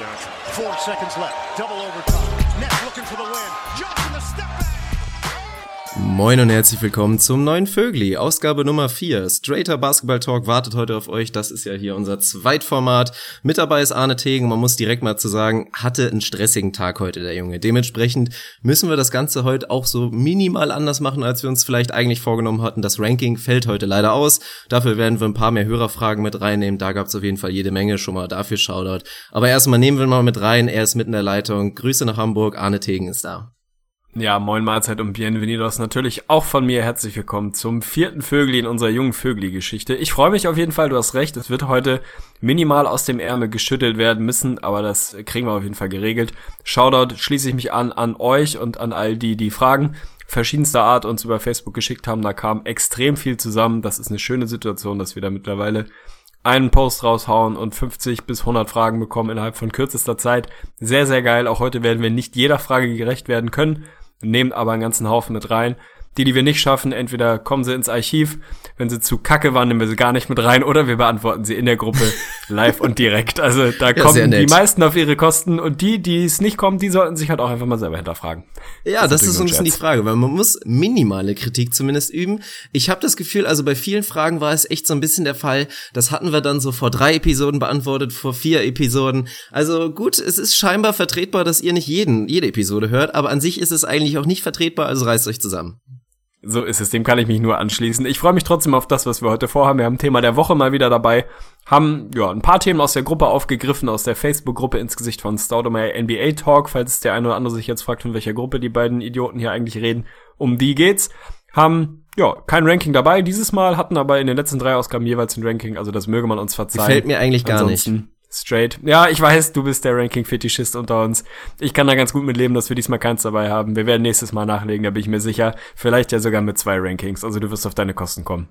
Johnson. Four seconds left. Double overtime. Nets looking for the win. Johnson the step back. Moin und herzlich willkommen zum neuen Vögli, Ausgabe Nummer 4. Straighter Basketball Talk wartet heute auf euch. Das ist ja hier unser Zweitformat. Mit dabei ist Arne Tegen. Man muss direkt mal zu sagen, hatte einen stressigen Tag heute der Junge. Dementsprechend müssen wir das Ganze heute auch so minimal anders machen, als wir uns vielleicht eigentlich vorgenommen hatten. Das Ranking fällt heute leider aus. Dafür werden wir ein paar mehr Hörerfragen mit reinnehmen. Da gab es auf jeden Fall jede Menge schon mal dafür Shoutout. Aber erstmal nehmen wir mal mit rein. Er ist mitten in der Leitung. Grüße nach Hamburg. Arne Tegen ist da. Ja, moin Mahlzeit und Bienvenidos natürlich auch von mir. Herzlich willkommen zum vierten Vögli in unserer jungen Vögli-Geschichte. Ich freue mich auf jeden Fall, du hast recht, es wird heute minimal aus dem Ärmel geschüttelt werden müssen, aber das kriegen wir auf jeden Fall geregelt. Shoutout schließe ich mich an an euch und an all die, die Fragen verschiedenster Art uns über Facebook geschickt haben. Da kam extrem viel zusammen. Das ist eine schöne Situation, dass wir da mittlerweile einen Post raushauen und 50 bis 100 Fragen bekommen innerhalb von kürzester Zeit. Sehr, sehr geil. Auch heute werden wir nicht jeder Frage gerecht werden können nehmt aber einen ganzen Haufen mit rein. Die, die wir nicht schaffen, entweder kommen sie ins Archiv, wenn sie zu kacke waren, nehmen wir sie gar nicht mit rein, oder wir beantworten sie in der Gruppe live und direkt. Also da ja, kommen die meisten auf ihre Kosten und die, die es nicht kommen, die sollten sich halt auch einfach mal selber hinterfragen. Ja, das, das ist so ein bisschen die Frage, weil man muss minimale Kritik zumindest üben. Ich habe das Gefühl, also bei vielen Fragen war es echt so ein bisschen der Fall, das hatten wir dann so vor drei Episoden beantwortet, vor vier Episoden. Also gut, es ist scheinbar vertretbar, dass ihr nicht jeden, jede Episode hört, aber an sich ist es eigentlich auch nicht vertretbar, also reißt euch zusammen. So ist es, dem kann ich mich nur anschließen. Ich freue mich trotzdem auf das, was wir heute vorhaben. Wir haben Thema der Woche mal wieder dabei, haben ja ein paar Themen aus der Gruppe aufgegriffen, aus der Facebook-Gruppe ins Gesicht von Staudemeyer NBA Talk, falls der eine oder andere sich jetzt fragt, von welcher Gruppe die beiden Idioten hier eigentlich reden. Um die geht's. Haben ja kein Ranking dabei dieses Mal, hatten aber in den letzten drei Ausgaben jeweils ein Ranking, also das möge man uns verzeihen. Gefällt mir eigentlich gar Ansonsten, nicht straight. Ja, ich weiß, du bist der Ranking-Fetischist unter uns. Ich kann da ganz gut mit leben, dass wir diesmal keins dabei haben. Wir werden nächstes Mal nachlegen, da bin ich mir sicher. Vielleicht ja sogar mit zwei Rankings. Also du wirst auf deine Kosten kommen.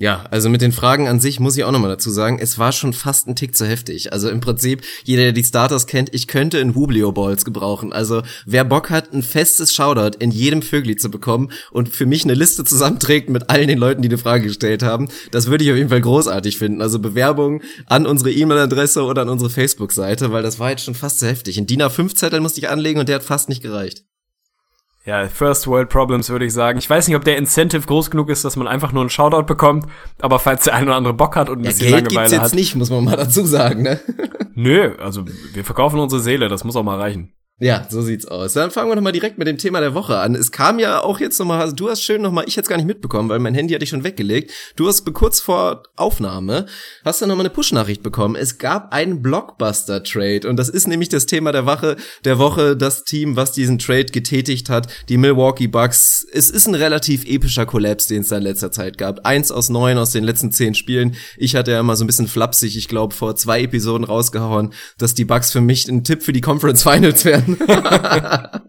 Ja, also mit den Fragen an sich muss ich auch nochmal dazu sagen, es war schon fast ein Tick zu heftig. Also im Prinzip, jeder, der die Starters kennt, ich könnte in Hublio Balls gebrauchen. Also wer Bock hat, ein festes Shoutout in jedem Vögli zu bekommen und für mich eine Liste zusammenträgt mit allen den Leuten, die eine Frage gestellt haben, das würde ich auf jeden Fall großartig finden. Also Bewerbungen an unsere E-Mail-Adresse oder an unsere Facebook-Seite, weil das war jetzt schon fast zu heftig. Ein DIN A5-Zettel musste ich anlegen und der hat fast nicht gereicht. Ja, First World Problems würde ich sagen. Ich weiß nicht, ob der Incentive groß genug ist, dass man einfach nur einen Shoutout bekommt, aber falls der eine oder andere Bock hat und ein ja, bisschen Geld Langeweile gibt's jetzt hat. nicht, muss man mal dazu sagen, ne? Nö, also wir verkaufen unsere Seele, das muss auch mal reichen. Ja, so sieht's aus. Dann fangen wir doch mal direkt mit dem Thema der Woche an. Es kam ja auch jetzt nochmal, also du hast schön nochmal, ich hätte gar nicht mitbekommen, weil mein Handy hatte ich schon weggelegt. Du hast kurz vor Aufnahme, hast dann nochmal eine Push-Nachricht bekommen. Es gab einen Blockbuster-Trade und das ist nämlich das Thema der Woche, der Woche, das Team, was diesen Trade getätigt hat, die Milwaukee Bucks. Es ist ein relativ epischer Kollaps, den es da in letzter Zeit gab. Eins aus neun aus den letzten zehn Spielen. Ich hatte ja mal so ein bisschen flapsig, ich glaube, vor zwei Episoden rausgehauen, dass die Bucks für mich ein Tipp für die Conference Finals werden.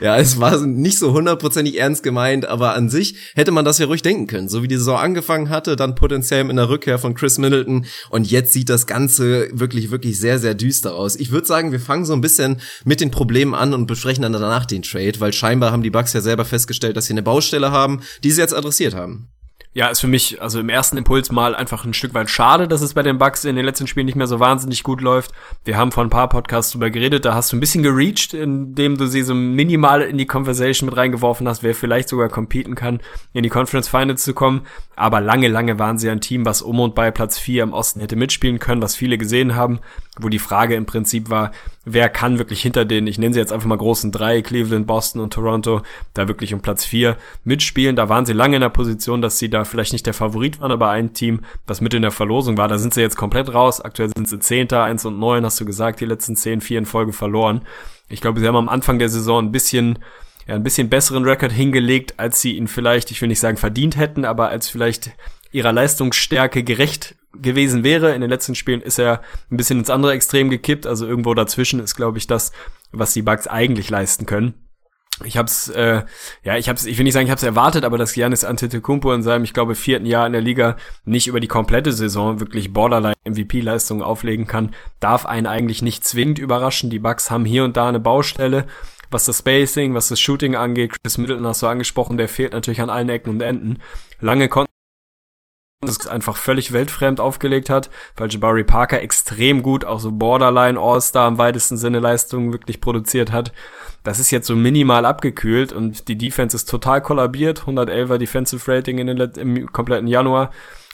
ja, es war nicht so hundertprozentig ernst gemeint, aber an sich hätte man das ja ruhig denken können. So wie die Saison angefangen hatte, dann potenziell in der Rückkehr von Chris Middleton und jetzt sieht das Ganze wirklich, wirklich sehr, sehr düster aus. Ich würde sagen, wir fangen so ein bisschen mit den Problemen an und besprechen dann danach den Trade, weil scheinbar haben die Bucks ja selber festgestellt, dass sie eine Baustelle haben, die sie jetzt adressiert haben. Ja, ist für mich, also im ersten Impuls mal einfach ein Stück weit schade, dass es bei den Bucks in den letzten Spielen nicht mehr so wahnsinnig gut läuft. Wir haben vor ein paar Podcasts drüber geredet, da hast du ein bisschen gereached, indem du sie so minimal in die Conversation mit reingeworfen hast, wer vielleicht sogar competen kann, in die Conference Finals zu kommen. Aber lange, lange waren sie ein Team, was um und bei Platz 4 im Osten hätte mitspielen können, was viele gesehen haben, wo die Frage im Prinzip war, wer kann wirklich hinter den, ich nenne sie jetzt einfach mal großen drei, Cleveland, Boston und Toronto, da wirklich um Platz vier mitspielen. Da waren sie lange in der Position, dass sie da vielleicht nicht der Favorit waren, aber ein Team, das mit in der Verlosung war, da sind sie jetzt komplett raus. Aktuell sind sie Zehnter, eins und neun, hast du gesagt, die letzten zehn, vier in Folge verloren. Ich glaube, sie haben am Anfang der Saison ein bisschen ja, ein bisschen besseren Rekord hingelegt, als sie ihn vielleicht, ich will nicht sagen verdient hätten, aber als vielleicht ihrer Leistungsstärke gerecht gewesen wäre. In den letzten Spielen ist er ein bisschen ins andere Extrem gekippt. Also irgendwo dazwischen ist, glaube ich, das, was die Bugs eigentlich leisten können. Ich hab's, äh, ja, ich hab's, ich will nicht sagen, ich hab's erwartet, aber dass Giannis Antetokounmpo in seinem, ich glaube, vierten Jahr in der Liga nicht über die komplette Saison wirklich Borderline MVP-Leistungen auflegen kann, darf einen eigentlich nicht zwingend überraschen. Die Bugs haben hier und da eine Baustelle, was das Spacing, was das Shooting angeht. Chris Middleton hast du angesprochen, der fehlt natürlich an allen Ecken und Enden. Lange konnten das einfach völlig weltfremd aufgelegt hat, weil Jabari Parker extrem gut, auch so Borderline All-Star im weitesten Sinne Leistungen wirklich produziert hat. Das ist jetzt so minimal abgekühlt und die Defense ist total kollabiert. 111er Defensive Rating in den, im kompletten Januar.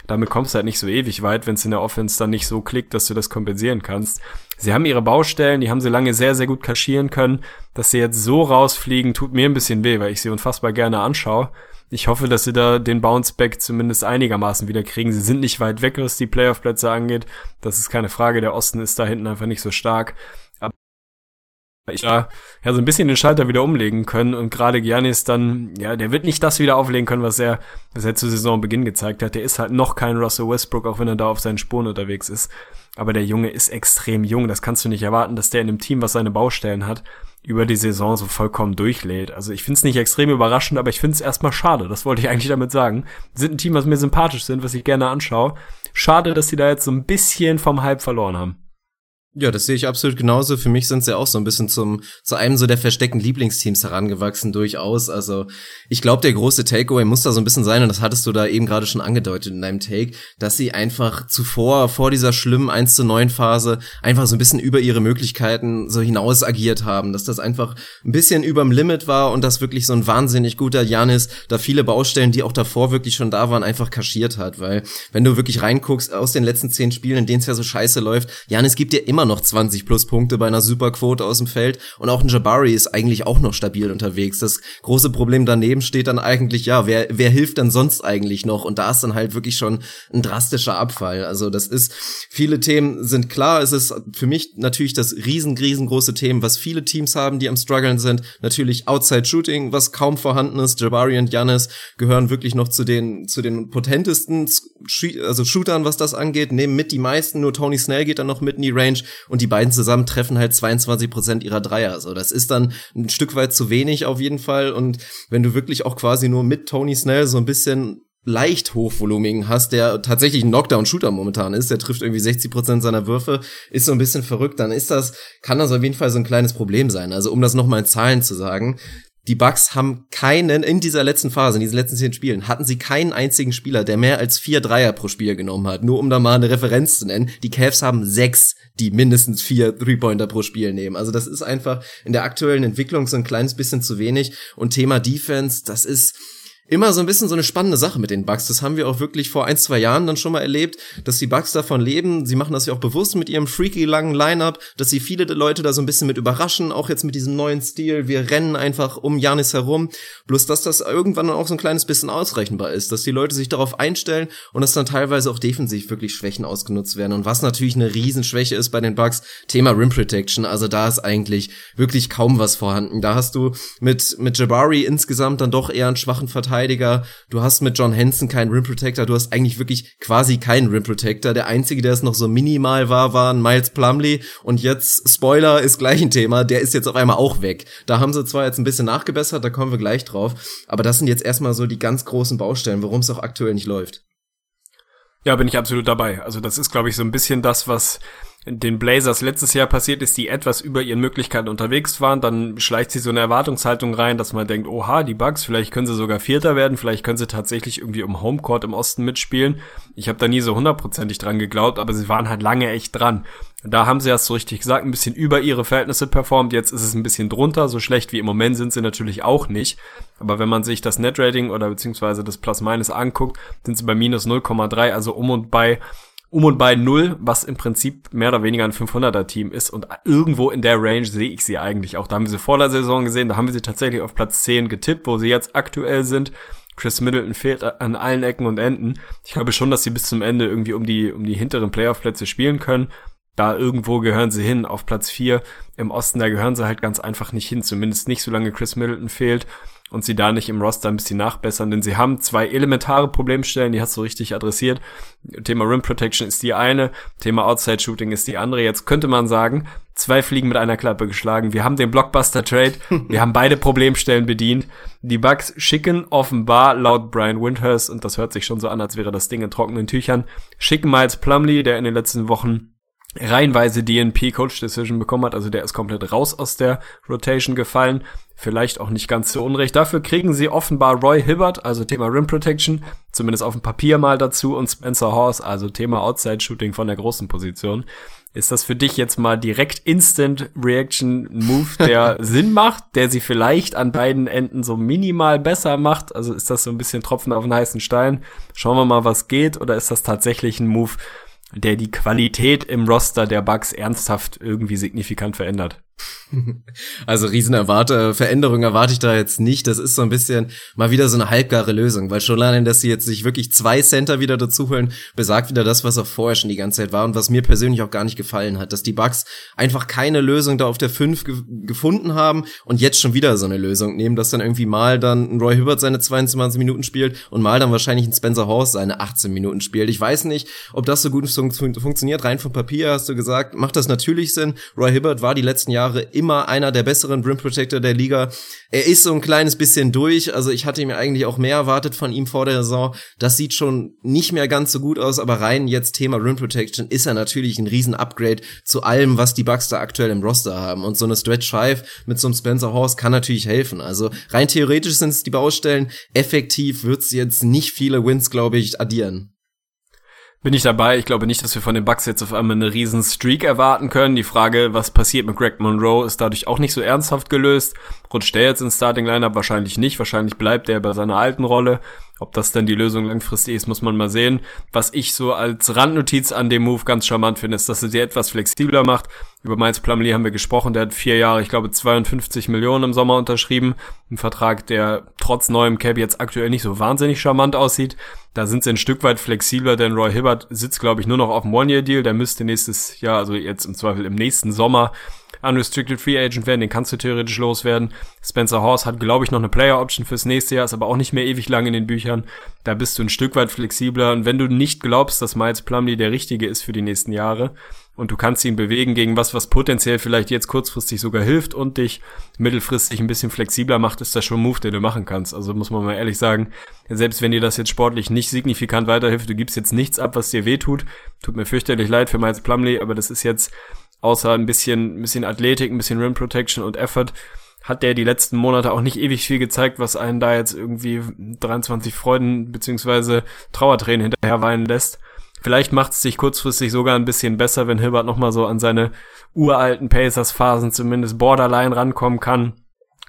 Damit kommst du halt nicht so ewig weit, wenn es in der Offense dann nicht so klickt, dass du das kompensieren kannst. Sie haben ihre Baustellen, die haben sie lange sehr, sehr gut kaschieren können. Dass sie jetzt so rausfliegen, tut mir ein bisschen weh, weil ich sie unfassbar gerne anschaue. Ich hoffe, dass sie da den Bounceback zumindest einigermaßen wieder kriegen. Sie sind nicht weit weg, was die Playoff-Plätze angeht. Das ist keine Frage. Der Osten ist da hinten einfach nicht so stark ich da ja so ein bisschen den Schalter wieder umlegen können und gerade Giannis dann, ja, der wird nicht das wieder auflegen können, was er, was er zu Saisonbeginn gezeigt hat. Der ist halt noch kein Russell Westbrook, auch wenn er da auf seinen Spuren unterwegs ist. Aber der Junge ist extrem jung. Das kannst du nicht erwarten, dass der in einem Team, was seine Baustellen hat, über die Saison so vollkommen durchlädt. Also ich finde es nicht extrem überraschend, aber ich finde es erstmal schade. Das wollte ich eigentlich damit sagen. Sind ein Team, was mir sympathisch sind, was ich gerne anschaue. Schade, dass sie da jetzt so ein bisschen vom Hype verloren haben. Ja, das sehe ich absolut genauso. Für mich sind sie auch so ein bisschen zum zu einem so der versteckten Lieblingsteams herangewachsen durchaus. Also ich glaube, der große Takeaway muss da so ein bisschen sein und das hattest du da eben gerade schon angedeutet in deinem Take, dass sie einfach zuvor vor dieser schlimmen 1 zu 9 Phase einfach so ein bisschen über ihre Möglichkeiten so hinaus agiert haben, dass das einfach ein bisschen überm Limit war und dass wirklich so ein wahnsinnig guter Janis da viele Baustellen, die auch davor wirklich schon da waren, einfach kaschiert hat, weil wenn du wirklich reinguckst aus den letzten zehn Spielen, in denen es ja so scheiße läuft, Janis gibt dir immer noch 20 plus Punkte bei einer Superquote aus dem Feld und auch ein Jabari ist eigentlich auch noch stabil unterwegs. Das große Problem daneben steht dann eigentlich, ja, wer, wer hilft denn sonst eigentlich noch? Und da ist dann halt wirklich schon ein drastischer Abfall. Also das ist, viele Themen sind klar, es ist für mich natürlich das riesen, riesengroße Thema, was viele Teams haben, die am struggeln sind. Natürlich Outside Shooting, was kaum vorhanden ist. Jabari und Giannis gehören wirklich noch zu den, zu den potentesten, also Shootern, was das angeht, nehmen mit die meisten, nur Tony Snell geht dann noch mit in die Range und die beiden zusammen treffen halt 22 Prozent ihrer Dreier. So, das ist dann ein Stück weit zu wenig auf jeden Fall. Und wenn du wirklich auch quasi nur mit Tony Snell so ein bisschen leicht hochvolumigen hast, der tatsächlich ein Knockdown-Shooter momentan ist, der trifft irgendwie 60 Prozent seiner Würfe, ist so ein bisschen verrückt, dann ist das, kann das auf jeden Fall so ein kleines Problem sein. Also um das nochmal in Zahlen zu sagen, die Bucks haben keinen, in dieser letzten Phase, in diesen letzten zehn Spielen, hatten sie keinen einzigen Spieler, der mehr als vier Dreier pro Spiel genommen hat. Nur um da mal eine Referenz zu nennen. Die Cavs haben sechs, die mindestens vier Three-Pointer pro Spiel nehmen. Also das ist einfach in der aktuellen Entwicklung so ein kleines bisschen zu wenig. Und Thema Defense, das ist, immer so ein bisschen so eine spannende Sache mit den Bugs. Das haben wir auch wirklich vor ein, zwei Jahren dann schon mal erlebt, dass die Bugs davon leben. Sie machen das ja auch bewusst mit ihrem freaky langen Lineup, dass sie viele Leute da so ein bisschen mit überraschen, auch jetzt mit diesem neuen Stil. Wir rennen einfach um Janis herum. Bloß, dass das irgendwann dann auch so ein kleines bisschen ausrechenbar ist, dass die Leute sich darauf einstellen und dass dann teilweise auch defensiv wirklich Schwächen ausgenutzt werden. Und was natürlich eine Riesenschwäche ist bei den Bugs, Thema Rim Protection. Also da ist eigentlich wirklich kaum was vorhanden. Da hast du mit, mit Jabari insgesamt dann doch eher einen schwachen Verteidiger Verteidiger. Du hast mit John Henson keinen Rim Protector. Du hast eigentlich wirklich quasi keinen Rim Protector. Der einzige, der es noch so minimal war, war Miles Plumley. Und jetzt, Spoiler, ist gleich ein Thema. Der ist jetzt auf einmal auch weg. Da haben sie zwar jetzt ein bisschen nachgebessert, da kommen wir gleich drauf. Aber das sind jetzt erstmal so die ganz großen Baustellen, warum es auch aktuell nicht läuft. Ja, bin ich absolut dabei. Also das ist, glaube ich, so ein bisschen das, was den Blazers letztes Jahr passiert ist, die etwas über ihren Möglichkeiten unterwegs waren, dann schleicht sie so eine Erwartungshaltung rein, dass man denkt, oha, die Bugs, vielleicht können sie sogar Vierter werden, vielleicht können sie tatsächlich irgendwie um Homecourt im Osten mitspielen. Ich habe da nie so hundertprozentig dran geglaubt, aber sie waren halt lange echt dran. Da haben sie erst so richtig gesagt, ein bisschen über ihre Verhältnisse performt. Jetzt ist es ein bisschen drunter. So schlecht wie im Moment sind sie natürlich auch nicht. Aber wenn man sich das Netrating oder beziehungsweise das Plus-Minus anguckt, sind sie bei minus 0,3, also um und bei um und bei null, was im Prinzip mehr oder weniger ein 500er Team ist und irgendwo in der Range sehe ich sie eigentlich auch. Da haben wir sie vor der Saison gesehen, da haben wir sie tatsächlich auf Platz 10 getippt, wo sie jetzt aktuell sind. Chris Middleton fehlt an allen Ecken und Enden. Ich glaube schon, dass sie bis zum Ende irgendwie um die, um die hinteren Playoff-Plätze spielen können. Da irgendwo gehören sie hin, auf Platz 4 im Osten, da gehören sie halt ganz einfach nicht hin, zumindest nicht solange Chris Middleton fehlt und sie da nicht im Roster ein bisschen nachbessern, denn sie haben zwei elementare Problemstellen, die hast du richtig adressiert. Thema Rim Protection ist die eine, Thema Outside Shooting ist die andere. Jetzt könnte man sagen, zwei Fliegen mit einer Klappe geschlagen. Wir haben den Blockbuster Trade, wir haben beide Problemstellen bedient. Die Bucks schicken offenbar laut Brian Windhurst, und das hört sich schon so an, als wäre das Ding in trockenen Tüchern, schicken Miles Plumley, der in den letzten Wochen reihenweise DNP Coach Decision bekommen hat. Also der ist komplett raus aus der Rotation gefallen. Vielleicht auch nicht ganz so unrecht. Dafür kriegen sie offenbar Roy Hibbert, also Thema Rim Protection, zumindest auf dem Papier mal dazu und Spencer Horse, also Thema Outside Shooting von der großen Position. Ist das für dich jetzt mal direkt Instant Reaction Move, der Sinn macht, der sie vielleicht an beiden Enden so minimal besser macht? Also ist das so ein bisschen Tropfen auf den heißen Stein? Schauen wir mal, was geht, oder ist das tatsächlich ein Move, der die Qualität im Roster der Bugs ernsthaft irgendwie signifikant verändert. Also riesen erwarte, Veränderung erwarte ich da jetzt nicht. Das ist so ein bisschen mal wieder so eine halbgare Lösung, weil schon allein, dass sie jetzt sich wirklich zwei Center wieder dazuholen, besagt wieder das, was auch vorher schon die ganze Zeit war und was mir persönlich auch gar nicht gefallen hat, dass die Bucks einfach keine Lösung da auf der 5 ge gefunden haben und jetzt schon wieder so eine Lösung nehmen, dass dann irgendwie mal dann Roy Hibbert seine 22 Minuten spielt und mal dann wahrscheinlich ein Spencer Horse seine 18 Minuten spielt. Ich weiß nicht, ob das so gut fun funktioniert. Rein vom Papier hast du gesagt, macht das natürlich Sinn. Roy Hibbert war die letzten Jahre immer einer der besseren Brim Protector der Liga. Er ist so ein kleines bisschen durch. Also ich hatte mir eigentlich auch mehr erwartet von ihm vor der Saison. Das sieht schon nicht mehr ganz so gut aus, aber rein jetzt Thema Rim Protection ist er natürlich ein riesen Upgrade zu allem, was die Bucks da aktuell im Roster haben. Und so eine Stretch 5 mit so einem Spencer Horse kann natürlich helfen. Also rein theoretisch sind es die Baustellen. Effektiv wird es jetzt nicht viele Wins, glaube ich, addieren. Bin ich dabei. Ich glaube nicht, dass wir von den Bucks jetzt auf einmal eine riesen Streak erwarten können. Die Frage, was passiert mit Greg Monroe, ist dadurch auch nicht so ernsthaft gelöst. Rutscht der jetzt ins Starting Lineup? Wahrscheinlich nicht. Wahrscheinlich bleibt er bei seiner alten Rolle. Ob das denn die Lösung langfristig ist, muss man mal sehen. Was ich so als Randnotiz an dem Move ganz charmant finde, ist, dass er sie etwas flexibler macht. Über Miles Plumlee haben wir gesprochen. Der hat vier Jahre, ich glaube, 52 Millionen im Sommer unterschrieben. Ein Vertrag, der trotz neuem Cap jetzt aktuell nicht so wahnsinnig charmant aussieht. Da sind sie ein Stück weit flexibler, denn Roy Hibbert sitzt, glaube ich, nur noch auf dem One-Year-Deal. Der müsste nächstes Jahr, also jetzt im Zweifel im nächsten Sommer, Unrestricted Free Agent werden, den kannst du theoretisch loswerden. Spencer Horse hat, glaube ich, noch eine Player Option fürs nächste Jahr, ist aber auch nicht mehr ewig lang in den Büchern. Da bist du ein Stück weit flexibler. Und wenn du nicht glaubst, dass Miles Plumlee der Richtige ist für die nächsten Jahre und du kannst ihn bewegen gegen was, was potenziell vielleicht jetzt kurzfristig sogar hilft und dich mittelfristig ein bisschen flexibler macht, ist das schon ein Move, den du machen kannst. Also muss man mal ehrlich sagen, selbst wenn dir das jetzt sportlich nicht signifikant weiterhilft, du gibst jetzt nichts ab, was dir weh tut. Mir fürchterlich leid für Miles Plumlee, aber das ist jetzt außer ein bisschen, ein bisschen Athletik, ein bisschen Rim Protection und Effort, hat der die letzten Monate auch nicht ewig viel gezeigt, was einen da jetzt irgendwie 23 Freuden beziehungsweise Trauertränen hinterher weinen lässt. Vielleicht macht es sich kurzfristig sogar ein bisschen besser, wenn Hilbert nochmal so an seine uralten Pacers-Phasen zumindest borderline rankommen kann.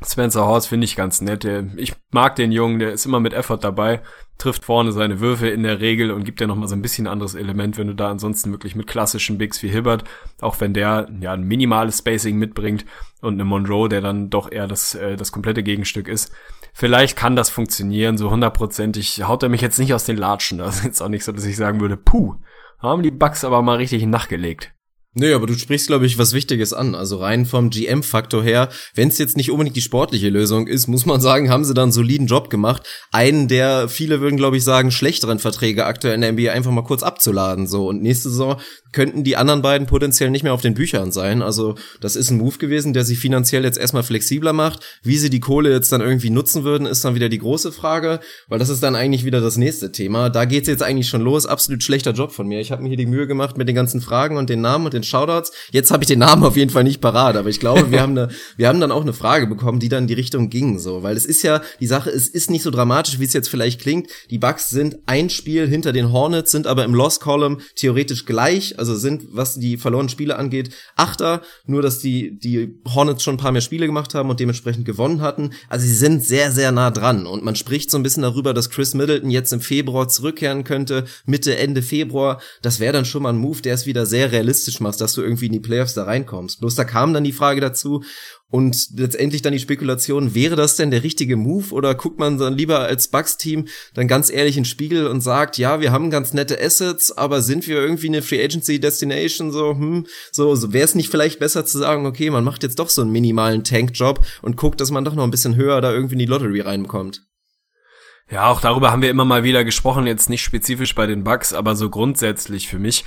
Spencer Horst finde ich ganz nett. Ich mag den Jungen, der ist immer mit Effort dabei, trifft vorne seine Würfe in der Regel und gibt ja nochmal so ein bisschen anderes Element, wenn du da ansonsten wirklich mit klassischen Bigs wie Hibbert, auch wenn der ja ein minimales Spacing mitbringt und eine Monroe, der dann doch eher das, äh, das komplette Gegenstück ist. Vielleicht kann das funktionieren, so hundertprozentig haut er mich jetzt nicht aus den Latschen. Das ist jetzt auch nicht so, dass ich sagen würde, puh, haben die Bugs aber mal richtig nachgelegt. Nee, aber du sprichst, glaube ich, was Wichtiges an. Also rein vom GM-Faktor her, wenn es jetzt nicht unbedingt die sportliche Lösung ist, muss man sagen, haben sie da einen soliden Job gemacht. Einen der, viele würden, glaube ich, sagen, schlechteren Verträge aktuell in der NBA einfach mal kurz abzuladen. So Und nächste Saison könnten die anderen beiden potenziell nicht mehr auf den Büchern sein. Also das ist ein Move gewesen, der sie finanziell jetzt erstmal flexibler macht. Wie sie die Kohle jetzt dann irgendwie nutzen würden, ist dann wieder die große Frage, weil das ist dann eigentlich wieder das nächste Thema. Da geht's jetzt eigentlich schon los. Absolut schlechter Job von mir. Ich habe mir hier die Mühe gemacht mit den ganzen Fragen und den Namen und den Shoutouts. Jetzt habe ich den Namen auf jeden Fall nicht parat, aber ich glaube, wir haben eine, wir haben dann auch eine Frage bekommen, die dann in die Richtung ging, so, weil es ist ja die Sache, es ist nicht so dramatisch, wie es jetzt vielleicht klingt. Die Bucks sind ein Spiel hinter den Hornets, sind aber im Lost Column theoretisch gleich, also sind was die verlorenen Spiele angeht Achter, nur dass die die Hornets schon ein paar mehr Spiele gemacht haben und dementsprechend gewonnen hatten. Also sie sind sehr sehr nah dran und man spricht so ein bisschen darüber, dass Chris Middleton jetzt im Februar zurückkehren könnte, Mitte Ende Februar. Das wäre dann schon mal ein Move, der es wieder sehr realistisch macht, dass du irgendwie in die Playoffs da reinkommst. Bloß da kam dann die Frage dazu, und letztendlich dann die Spekulation, wäre das denn der richtige Move oder guckt man dann lieber als Bucks-Team dann ganz ehrlich in den Spiegel und sagt, ja, wir haben ganz nette Assets, aber sind wir irgendwie eine Free Agency Destination so, hm, so, so wäre es nicht vielleicht besser zu sagen, okay, man macht jetzt doch so einen minimalen Tank-Job und guckt, dass man doch noch ein bisschen höher da irgendwie in die Lottery reinbekommt. Ja, auch darüber haben wir immer mal wieder gesprochen, jetzt nicht spezifisch bei den Bucks, aber so grundsätzlich für mich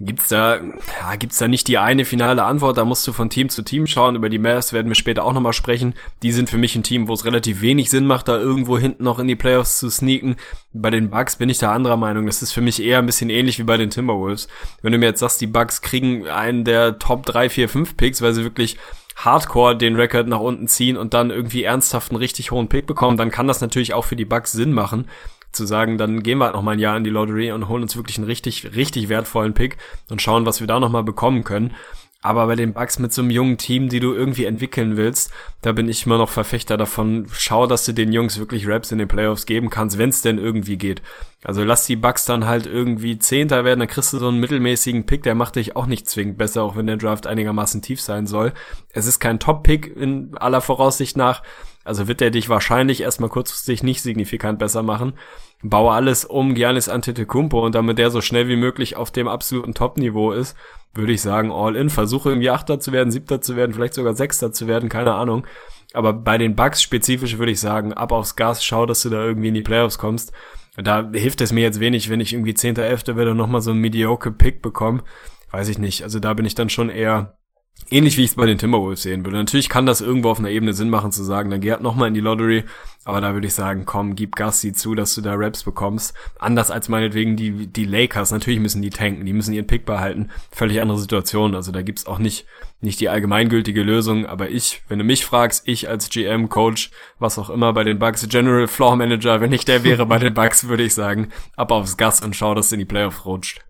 Gibt's da, ja, gibt's da nicht die eine finale Antwort? Da musst du von Team zu Team schauen. Über die Mavs werden wir später auch nochmal sprechen. Die sind für mich ein Team, wo es relativ wenig Sinn macht, da irgendwo hinten noch in die Playoffs zu sneaken. Bei den Bucks bin ich da anderer Meinung. Das ist für mich eher ein bisschen ähnlich wie bei den Timberwolves. Wenn du mir jetzt sagst, die Bucks kriegen einen der Top 3, 4, 5 Picks, weil sie wirklich Hardcore den Rekord nach unten ziehen und dann irgendwie ernsthaft einen richtig hohen Pick bekommen, dann kann das natürlich auch für die Bucks Sinn machen zu sagen, dann gehen wir halt noch mal ein Jahr in die Lottery und holen uns wirklich einen richtig, richtig wertvollen Pick und schauen, was wir da noch mal bekommen können. Aber bei den Bugs mit so einem jungen Team, die du irgendwie entwickeln willst, da bin ich immer noch Verfechter davon. Schau, dass du den Jungs wirklich Raps in den Playoffs geben kannst, wenn es denn irgendwie geht. Also lass die Bugs dann halt irgendwie Zehnter werden, dann kriegst du so einen mittelmäßigen Pick, der macht dich auch nicht zwingend besser, auch wenn der Draft einigermaßen tief sein soll. Es ist kein Top-Pick in aller Voraussicht nach, also wird er dich wahrscheinlich erstmal kurzfristig nicht signifikant besser machen. Baue alles um Giannis Antetokounmpo und damit der so schnell wie möglich auf dem absoluten Top-Niveau ist, würde ich sagen all in. Versuche irgendwie Achter zu werden, Siebter zu werden, vielleicht sogar Sechster zu werden, keine Ahnung. Aber bei den Bugs spezifisch würde ich sagen, ab aufs Gas, schau, dass du da irgendwie in die Playoffs kommst. Da hilft es mir jetzt wenig, wenn ich irgendwie Zehnter, Elfter werde und nochmal so einen mediocre Pick bekomme. Weiß ich nicht. Also da bin ich dann schon eher Ähnlich wie ich es bei den Timberwolves sehen würde. Natürlich kann das irgendwo auf einer Ebene Sinn machen zu sagen, dann geh halt nochmal in die Lottery, aber da würde ich sagen, komm, gib Gas, sieh zu, dass du da Raps bekommst. Anders als meinetwegen die, die Lakers. Natürlich müssen die tanken, die müssen ihren Pick behalten. Völlig andere Situation. Also da gibt's auch nicht, nicht die allgemeingültige Lösung. Aber ich, wenn du mich fragst, ich als GM, Coach, was auch immer bei den Bucks, General Floor Manager, wenn ich der wäre bei den Bucks, würde ich sagen, ab aufs Gas und schau, dass du in die Playoff rutscht.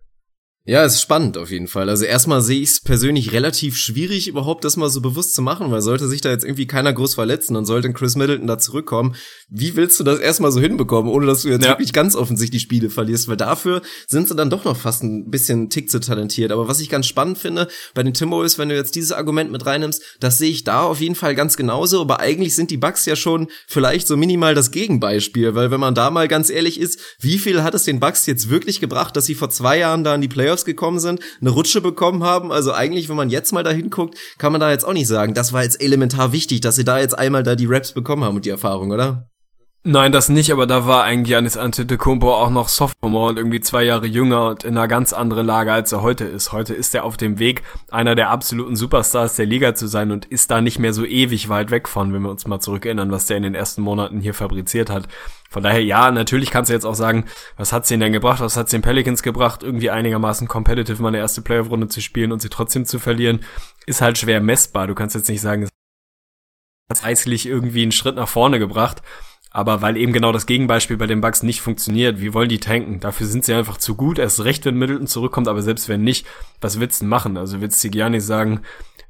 Ja, es ist spannend auf jeden Fall. Also erstmal sehe ich es persönlich relativ schwierig, überhaupt das mal so bewusst zu machen, weil sollte sich da jetzt irgendwie keiner groß verletzen und sollte Chris Middleton da zurückkommen, wie willst du das erstmal so hinbekommen, ohne dass du jetzt ja. wirklich ganz offensichtlich Spiele verlierst? Weil dafür sind sie dann doch noch fast ein bisschen Tick zu talentiert. Aber was ich ganz spannend finde bei den Timberwolves, wenn du jetzt dieses Argument mit reinnimmst, das sehe ich da auf jeden Fall ganz genauso. Aber eigentlich sind die Bucks ja schon vielleicht so minimal das Gegenbeispiel, weil wenn man da mal ganz ehrlich ist, wie viel hat es den Bucks jetzt wirklich gebracht, dass sie vor zwei Jahren da in die Playoffs Playoffs gekommen sind, eine Rutsche bekommen haben. Also eigentlich, wenn man jetzt mal da hinguckt, kann man da jetzt auch nicht sagen, das war jetzt elementar wichtig, dass sie da jetzt einmal da die Raps bekommen haben und die Erfahrung, oder? Nein, das nicht, aber da war eigentlich Janis Antetokounmpo auch noch Sophomore und irgendwie zwei Jahre jünger und in einer ganz anderen Lage, als er heute ist. Heute ist er auf dem Weg, einer der absoluten Superstars der Liga zu sein und ist da nicht mehr so ewig weit weg von, wenn wir uns mal zurückerinnern, was der in den ersten Monaten hier fabriziert hat. Von daher, ja, natürlich kannst du jetzt auch sagen, was hat's ihnen denn gebracht, was hat's den Pelicans gebracht, irgendwie einigermaßen competitive mal eine erste Playoff-Runde zu spielen und sie trotzdem zu verlieren, ist halt schwer messbar. Du kannst jetzt nicht sagen, es hat eislich irgendwie einen Schritt nach vorne gebracht. Aber weil eben genau das Gegenbeispiel bei den Bugs nicht funktioniert, wie wollen die tanken? Dafür sind sie einfach zu gut. Erst recht, wenn Middleton zurückkommt, aber selbst wenn nicht, was willst du machen? Also willst du Giannis sagen,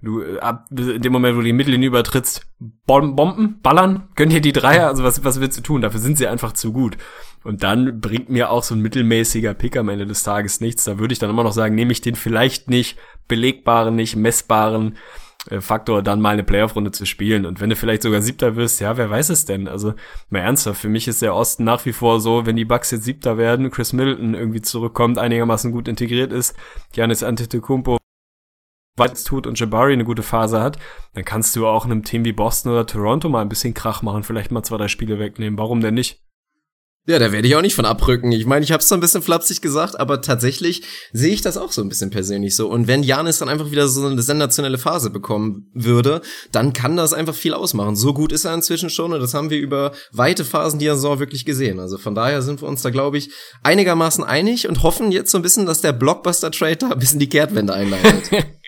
du ab in dem Moment, wo du die Mittellinie übertrittst, Bomben, ballern, gönn dir die Dreier, also was, was willst du tun? Dafür sind sie einfach zu gut. Und dann bringt mir auch so ein mittelmäßiger Pick am Ende des Tages nichts. Da würde ich dann immer noch sagen, nehme ich den vielleicht nicht belegbaren, nicht messbaren Faktor, dann mal eine Playoff-Runde zu spielen. Und wenn du vielleicht sogar Siebter wirst, ja, wer weiß es denn? Also, mal ernsthaft, für mich ist der Osten nach wie vor so, wenn die Bucks jetzt Siebter werden, Chris Middleton irgendwie zurückkommt, einigermaßen gut integriert ist, Giannis Antetokounmpo was tut und Jabari eine gute Phase hat, dann kannst du auch einem Team wie Boston oder Toronto mal ein bisschen Krach machen, vielleicht mal zwei, drei Spiele wegnehmen. Warum denn nicht? Ja, da werde ich auch nicht von abrücken. Ich meine, ich habe es so ein bisschen flapsig gesagt, aber tatsächlich sehe ich das auch so ein bisschen persönlich so. Und wenn Janis dann einfach wieder so eine sensationelle Phase bekommen würde, dann kann das einfach viel ausmachen. So gut ist er inzwischen schon und das haben wir über weite Phasen dieser Saison wirklich gesehen. Also von daher sind wir uns da, glaube ich, einigermaßen einig und hoffen jetzt so ein bisschen, dass der Blockbuster-Trade da ein bisschen die Kehrtwende einleitet.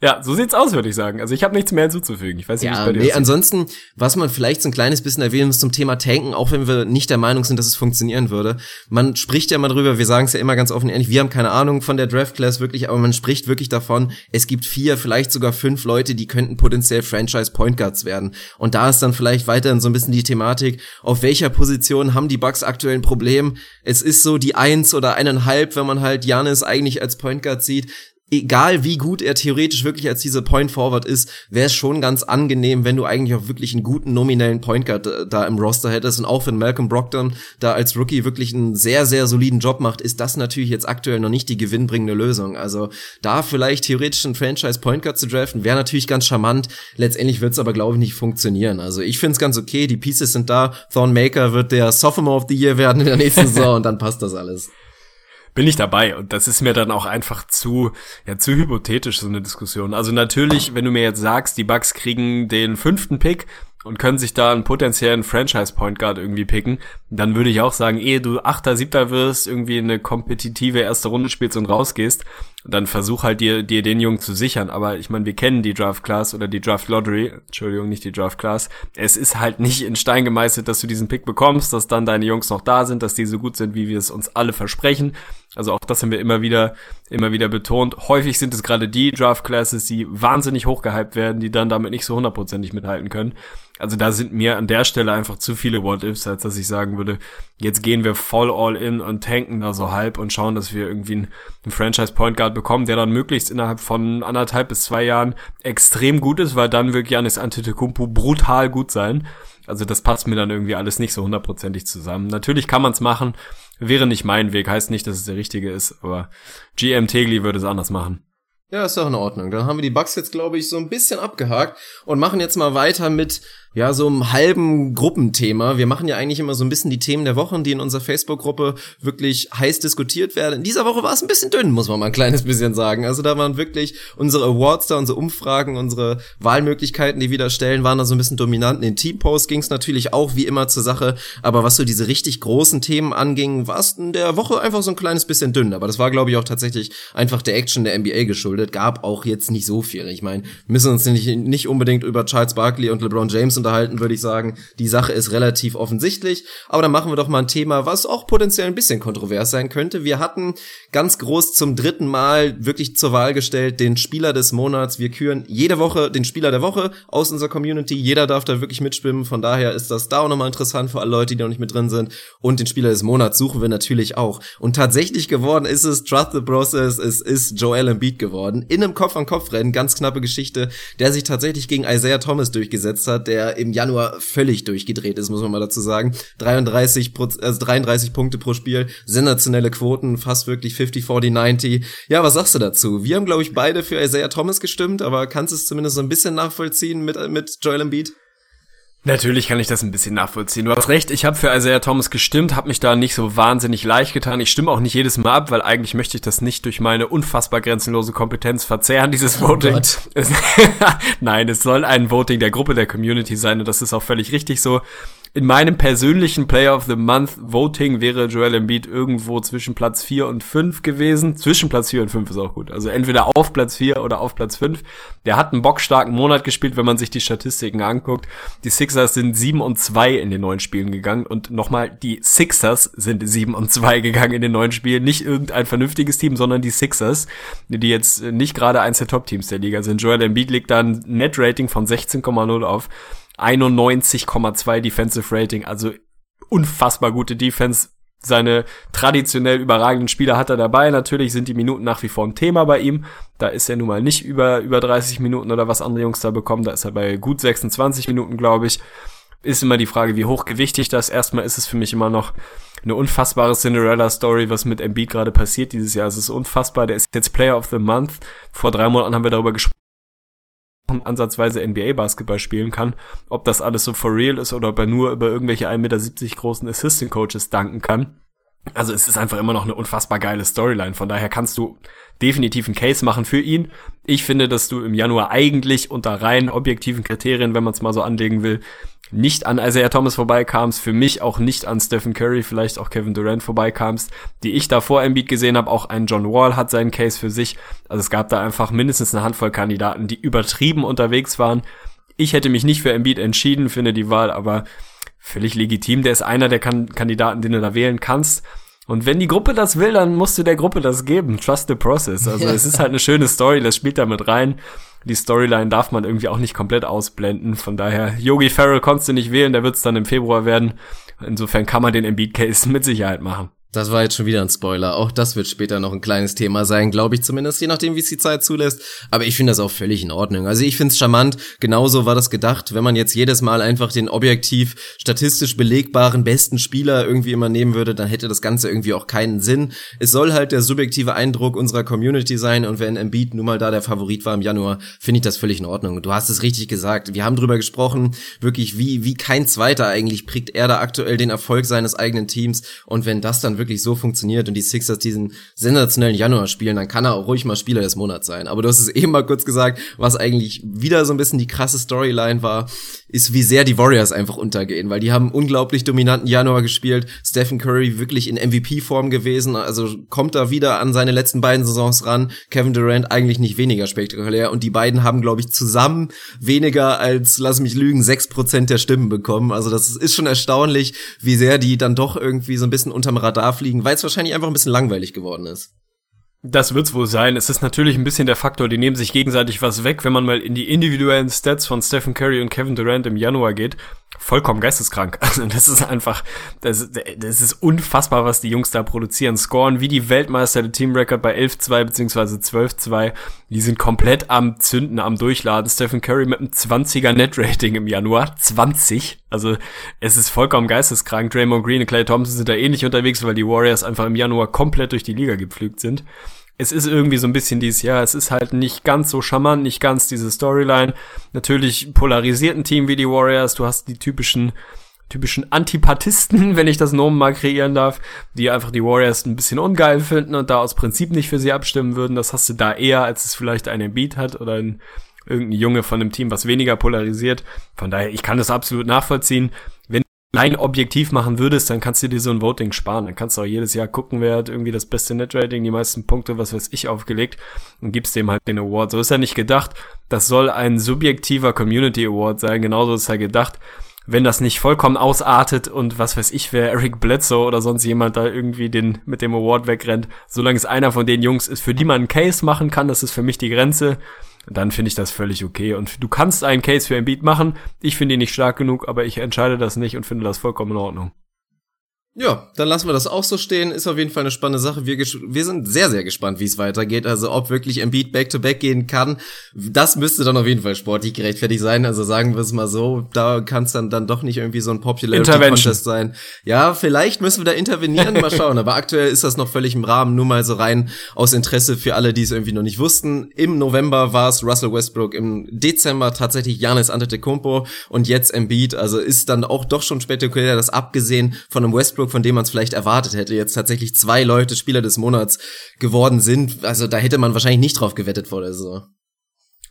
Ja, so sieht's aus, würde ich sagen. Also ich habe nichts mehr hinzuzufügen. Ich weiß nicht, ja, wie es bei dir nee, ansonsten, was man vielleicht so ein kleines bisschen erwähnen muss zum Thema Tanken, auch wenn wir nicht der Meinung sind, dass es funktionieren würde. Man spricht ja mal drüber, wir sagen es ja immer ganz offen ehrlich, wir haben keine Ahnung von der Draft Class wirklich, aber man spricht wirklich davon, es gibt vier, vielleicht sogar fünf Leute, die könnten potenziell Franchise Point Guards werden. Und da ist dann vielleicht weiterhin so ein bisschen die Thematik, auf welcher Position haben die Bucks aktuell ein Problem? Es ist so die eins oder eineinhalb, wenn man halt Janis eigentlich als Point Guard sieht egal wie gut er theoretisch wirklich als dieser Point Forward ist, wäre es schon ganz angenehm, wenn du eigentlich auch wirklich einen guten nominellen Point Guard äh, da im Roster hättest und auch wenn Malcolm Brogdon da als Rookie wirklich einen sehr sehr soliden Job macht, ist das natürlich jetzt aktuell noch nicht die gewinnbringende Lösung. Also da vielleicht theoretisch einen Franchise Point Guard zu draften, wäre natürlich ganz charmant. Letztendlich wird es aber glaube ich nicht funktionieren. Also ich finde es ganz okay, die Pieces sind da. Thorn Maker wird der Sophomore of the Year werden in der nächsten Saison und dann passt das alles. Bin ich dabei. Und das ist mir dann auch einfach zu, ja, zu hypothetisch, so eine Diskussion. Also natürlich, wenn du mir jetzt sagst, die Bucks kriegen den fünften Pick und können sich da einen potenziellen Franchise-Point Guard irgendwie picken, dann würde ich auch sagen, ehe du Achter, Siebter wirst, irgendwie eine kompetitive erste Runde spielst und rausgehst, dann versuch halt dir, dir den Jungen zu sichern. Aber ich meine, wir kennen die Draft Class oder die Draft Lottery, Entschuldigung, nicht die Draft Class. Es ist halt nicht in Stein gemeißelt, dass du diesen Pick bekommst, dass dann deine Jungs noch da sind, dass die so gut sind, wie wir es uns alle versprechen. Also auch das haben wir immer wieder, immer wieder betont. Häufig sind es gerade die Draft Classes, die wahnsinnig hochgehypt werden, die dann damit nicht so hundertprozentig mithalten können. Also da sind mir an der Stelle einfach zu viele What-Ifs, als dass ich sagen würde, jetzt gehen wir voll all in und tanken da so halb und schauen, dass wir irgendwie einen, einen Franchise-Point Guard bekommen, der dann möglichst innerhalb von anderthalb bis zwei Jahren extrem gut ist, weil dann wird Janis Antetokounmpo brutal gut sein. Also das passt mir dann irgendwie alles nicht so hundertprozentig zusammen. Natürlich kann man es machen, wäre nicht mein Weg, heißt nicht, dass es der richtige ist, aber GM Tegli würde es anders machen. Ja, ist doch in Ordnung. Dann haben wir die Bugs jetzt, glaube ich, so ein bisschen abgehakt und machen jetzt mal weiter mit ja, so einem halben Gruppenthema. Wir machen ja eigentlich immer so ein bisschen die Themen der Wochen, die in unserer Facebook-Gruppe wirklich heiß diskutiert werden. In dieser Woche war es ein bisschen dünn, muss man mal ein kleines bisschen sagen. Also da waren wirklich unsere Awards da, unsere Umfragen, unsere Wahlmöglichkeiten, die wir da stellen, waren da so ein bisschen dominant. In den Teamposts ging es natürlich auch wie immer zur Sache. Aber was so diese richtig großen Themen anging, war es in der Woche einfach so ein kleines bisschen dünn. Aber das war, glaube ich, auch tatsächlich einfach der Action der NBA geschuldet. Gab auch jetzt nicht so viel. Ich meine, müssen uns nicht, nicht unbedingt über Charles Barkley und LeBron James unterhalten, würde ich sagen. Die Sache ist relativ offensichtlich. Aber dann machen wir doch mal ein Thema, was auch potenziell ein bisschen kontrovers sein könnte. Wir hatten ganz groß zum dritten Mal wirklich zur Wahl gestellt den Spieler des Monats. Wir küren jede Woche den Spieler der Woche aus unserer Community. Jeder darf da wirklich mitschwimmen. Von daher ist das da auch nochmal interessant für alle Leute, die noch nicht mit drin sind. Und den Spieler des Monats suchen wir natürlich auch. Und tatsächlich geworden ist es Trust the Process. Es ist Joel Embiid geworden. In einem Kopf-an-Kopf-Rennen, ganz knappe Geschichte, der sich tatsächlich gegen Isaiah Thomas durchgesetzt hat, der im Januar völlig durchgedreht ist, muss man mal dazu sagen. 33, also 33 Punkte pro Spiel, sensationelle Quoten, fast wirklich 50, 40, 90. Ja, was sagst du dazu? Wir haben, glaube ich, beide für Isaiah Thomas gestimmt, aber kannst du es zumindest so ein bisschen nachvollziehen mit, mit Joel Embiid? Natürlich kann ich das ein bisschen nachvollziehen. Du hast recht, ich habe für Isaiah Thomas gestimmt, habe mich da nicht so wahnsinnig leicht getan. Ich stimme auch nicht jedes Mal ab, weil eigentlich möchte ich das nicht durch meine unfassbar grenzenlose Kompetenz verzehren, dieses oh Voting. Nein, es soll ein Voting der Gruppe der Community sein und das ist auch völlig richtig so in meinem persönlichen Player of the Month Voting wäre Joel Embiid irgendwo zwischen Platz 4 und 5 gewesen. Zwischen Platz 4 und 5 ist auch gut. Also entweder auf Platz 4 oder auf Platz 5. Der hat einen bockstarken Monat gespielt, wenn man sich die Statistiken anguckt. Die Sixers sind 7 und 2 in den neuen Spielen gegangen und nochmal, die Sixers sind 7 und 2 gegangen in den neuen Spielen. Nicht irgendein vernünftiges Team, sondern die Sixers, die jetzt nicht gerade eins der Top-Teams der Liga sind. Joel Embiid legt da ein Net-Rating von 16,0 auf. 91,2 Defensive Rating, also unfassbar gute Defense. Seine traditionell überragenden Spieler hat er dabei. Natürlich sind die Minuten nach wie vor ein Thema bei ihm. Da ist er nun mal nicht über, über 30 Minuten oder was andere Jungs da bekommen. Da ist er bei gut 26 Minuten, glaube ich. Ist immer die Frage, wie hochgewichtig das. Erstmal ist es für mich immer noch eine unfassbare Cinderella-Story, was mit Embiid gerade passiert dieses Jahr. Es ist unfassbar. Der ist jetzt Player of the Month. Vor drei Monaten haben wir darüber gesprochen ansatzweise NBA-Basketball spielen kann, ob das alles so for real ist oder ob er nur über irgendwelche 1,70 Meter großen Assistant Coaches danken kann. Also es ist einfach immer noch eine unfassbar geile Storyline. Von daher kannst du definitiv einen Case machen für ihn. Ich finde, dass du im Januar eigentlich unter rein objektiven Kriterien, wenn man es mal so anlegen will, nicht an Isaiah Thomas vorbeikamst, für mich auch nicht an Stephen Curry, vielleicht auch Kevin Durant vorbeikamst, die ich da vor Embiid gesehen habe, auch ein John Wall hat seinen Case für sich. Also es gab da einfach mindestens eine Handvoll Kandidaten, die übertrieben unterwegs waren. Ich hätte mich nicht für Embiid entschieden, finde die Wahl aber völlig legitim. Der ist einer der kan Kandidaten, den du da wählen kannst. Und wenn die Gruppe das will, dann musst du der Gruppe das geben. Trust the process. Also es ist halt eine schöne Story, das spielt da mit rein die Storyline darf man irgendwie auch nicht komplett ausblenden. Von daher, Yogi Farrell konntest du nicht wählen, der wird es dann im Februar werden. Insofern kann man den Embiid-Case mit Sicherheit machen. Das war jetzt schon wieder ein Spoiler. Auch das wird später noch ein kleines Thema sein, glaube ich zumindest, je nachdem, wie es die Zeit zulässt. Aber ich finde das auch völlig in Ordnung. Also ich finde es charmant. Genauso war das gedacht. Wenn man jetzt jedes Mal einfach den objektiv statistisch belegbaren besten Spieler irgendwie immer nehmen würde, dann hätte das Ganze irgendwie auch keinen Sinn. Es soll halt der subjektive Eindruck unserer Community sein. Und wenn Embiid nun mal da der Favorit war im Januar, finde ich das völlig in Ordnung. Du hast es richtig gesagt. Wir haben drüber gesprochen, wirklich wie, wie kein Zweiter eigentlich prägt er da aktuell den Erfolg seines eigenen Teams. Und wenn das dann wirklich wirklich so funktioniert und die Sixers diesen sensationellen Januar spielen, dann kann er auch ruhig mal Spieler des Monats sein. Aber du hast es eben mal kurz gesagt, was eigentlich wieder so ein bisschen die krasse Storyline war, ist, wie sehr die Warriors einfach untergehen, weil die haben unglaublich dominanten Januar gespielt. Stephen Curry wirklich in MVP-Form gewesen, also kommt da wieder an seine letzten beiden Saisons ran. Kevin Durant eigentlich nicht weniger spektakulär und die beiden haben, glaube ich, zusammen weniger als, lass mich lügen, sechs Prozent der Stimmen bekommen. Also das ist schon erstaunlich, wie sehr die dann doch irgendwie so ein bisschen unterm Radar fliegen, weil es wahrscheinlich einfach ein bisschen langweilig geworden ist. Das wird's wohl sein. Es ist natürlich ein bisschen der Faktor, die nehmen sich gegenseitig was weg, wenn man mal in die individuellen Stats von Stephen Curry und Kevin Durant im Januar geht. Vollkommen geisteskrank. Also das ist einfach, das, das ist unfassbar, was die Jungs da produzieren. Scoren wie die Weltmeister, der Teamrecord bei 11-2 beziehungsweise 12-2. Die sind komplett am Zünden, am Durchladen. Stephen Curry mit einem 20er Net-Rating im Januar. 20. Also es ist vollkommen geisteskrank. Draymond Green und Clay Thompson sind da ähnlich unterwegs, weil die Warriors einfach im Januar komplett durch die Liga gepflügt sind es ist irgendwie so ein bisschen dieses Jahr, es ist halt nicht ganz so charmant, nicht ganz diese Storyline. Natürlich polarisiert ein Team wie die Warriors, du hast die typischen typischen Antipathisten, wenn ich das Nomen mal kreieren darf, die einfach die Warriors ein bisschen ungeil finden und da aus Prinzip nicht für sie abstimmen würden. Das hast du da eher, als es vielleicht einen Beat hat oder ein irgendein Junge von einem Team, was weniger polarisiert. Von daher, ich kann das absolut nachvollziehen rein objektiv machen würdest, dann kannst du dir so ein Voting sparen. Dann kannst du auch jedes Jahr gucken, wer hat irgendwie das beste Netrating, die meisten Punkte, was weiß ich, aufgelegt und gibst dem halt den Award. So ist ja nicht gedacht. Das soll ein subjektiver Community Award sein. Genauso ist ja gedacht. Wenn das nicht vollkommen ausartet und was weiß ich, wer Eric Bledsoe oder sonst jemand da irgendwie den mit dem Award wegrennt, solange es einer von den Jungs ist, für die man einen Case machen kann, das ist für mich die Grenze dann finde ich das völlig okay. Und du kannst einen Case für ein Beat machen. Ich finde ihn nicht stark genug, aber ich entscheide das nicht und finde das vollkommen in Ordnung. Ja, dann lassen wir das auch so stehen. Ist auf jeden Fall eine spannende Sache. Wir, wir sind sehr, sehr gespannt, wie es weitergeht. Also ob wirklich Embiid Back-to-Back gehen kann, das müsste dann auf jeden Fall sportlich gerechtfertigt sein. Also sagen wir es mal so, da kann es dann, dann doch nicht irgendwie so ein Popularity-Contest sein. Ja, vielleicht müssen wir da intervenieren, mal schauen. Aber aktuell ist das noch völlig im Rahmen, nur mal so rein aus Interesse für alle, die es irgendwie noch nicht wussten. Im November war es Russell Westbrook, im Dezember tatsächlich Janis Antetokounmpo und jetzt Embiid. Also ist dann auch doch schon spektakulär, dass abgesehen von einem Westbrook Westbrook, von dem man es vielleicht erwartet hätte, jetzt tatsächlich zwei Leute Spieler des Monats geworden sind. Also da hätte man wahrscheinlich nicht drauf gewettet vor der Saison.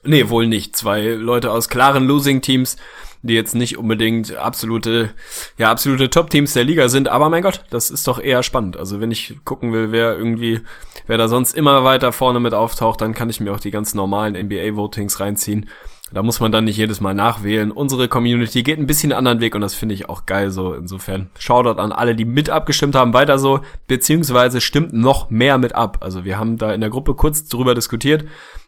Nee, wohl nicht. Zwei Leute aus klaren Losing-Teams, die jetzt nicht unbedingt absolute, ja, absolute Top-Teams der Liga sind. Aber mein Gott, das ist doch eher spannend. Also wenn ich gucken will, wer irgendwie, wer da sonst immer weiter vorne mit auftaucht, dann kann ich mir auch die ganz normalen NBA-Votings reinziehen. Da muss man dann nicht jedes Mal nachwählen. Unsere Community geht ein bisschen einen anderen Weg und das finde ich auch geil so. Insofern Shoutout an alle, die mit abgestimmt haben, weiter so, beziehungsweise stimmt noch mehr mit ab. Also wir haben da in der Gruppe kurz drüber diskutiert,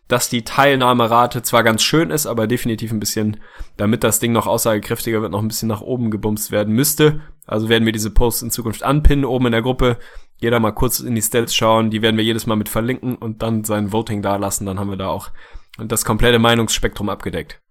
dass die Teilnahmerate zwar ganz schön ist, aber definitiv ein bisschen, damit das Ding noch aussagekräftiger wird, noch ein bisschen nach oben gebumst werden müsste. Also werden wir diese Posts in Zukunft anpinnen oben in der Gruppe. Jeder mal kurz in die Stats schauen, die werden wir jedes Mal mit verlinken und dann sein Voting da lassen. Dann haben wir da auch das komplette Meinungsspektrum abgedeckt.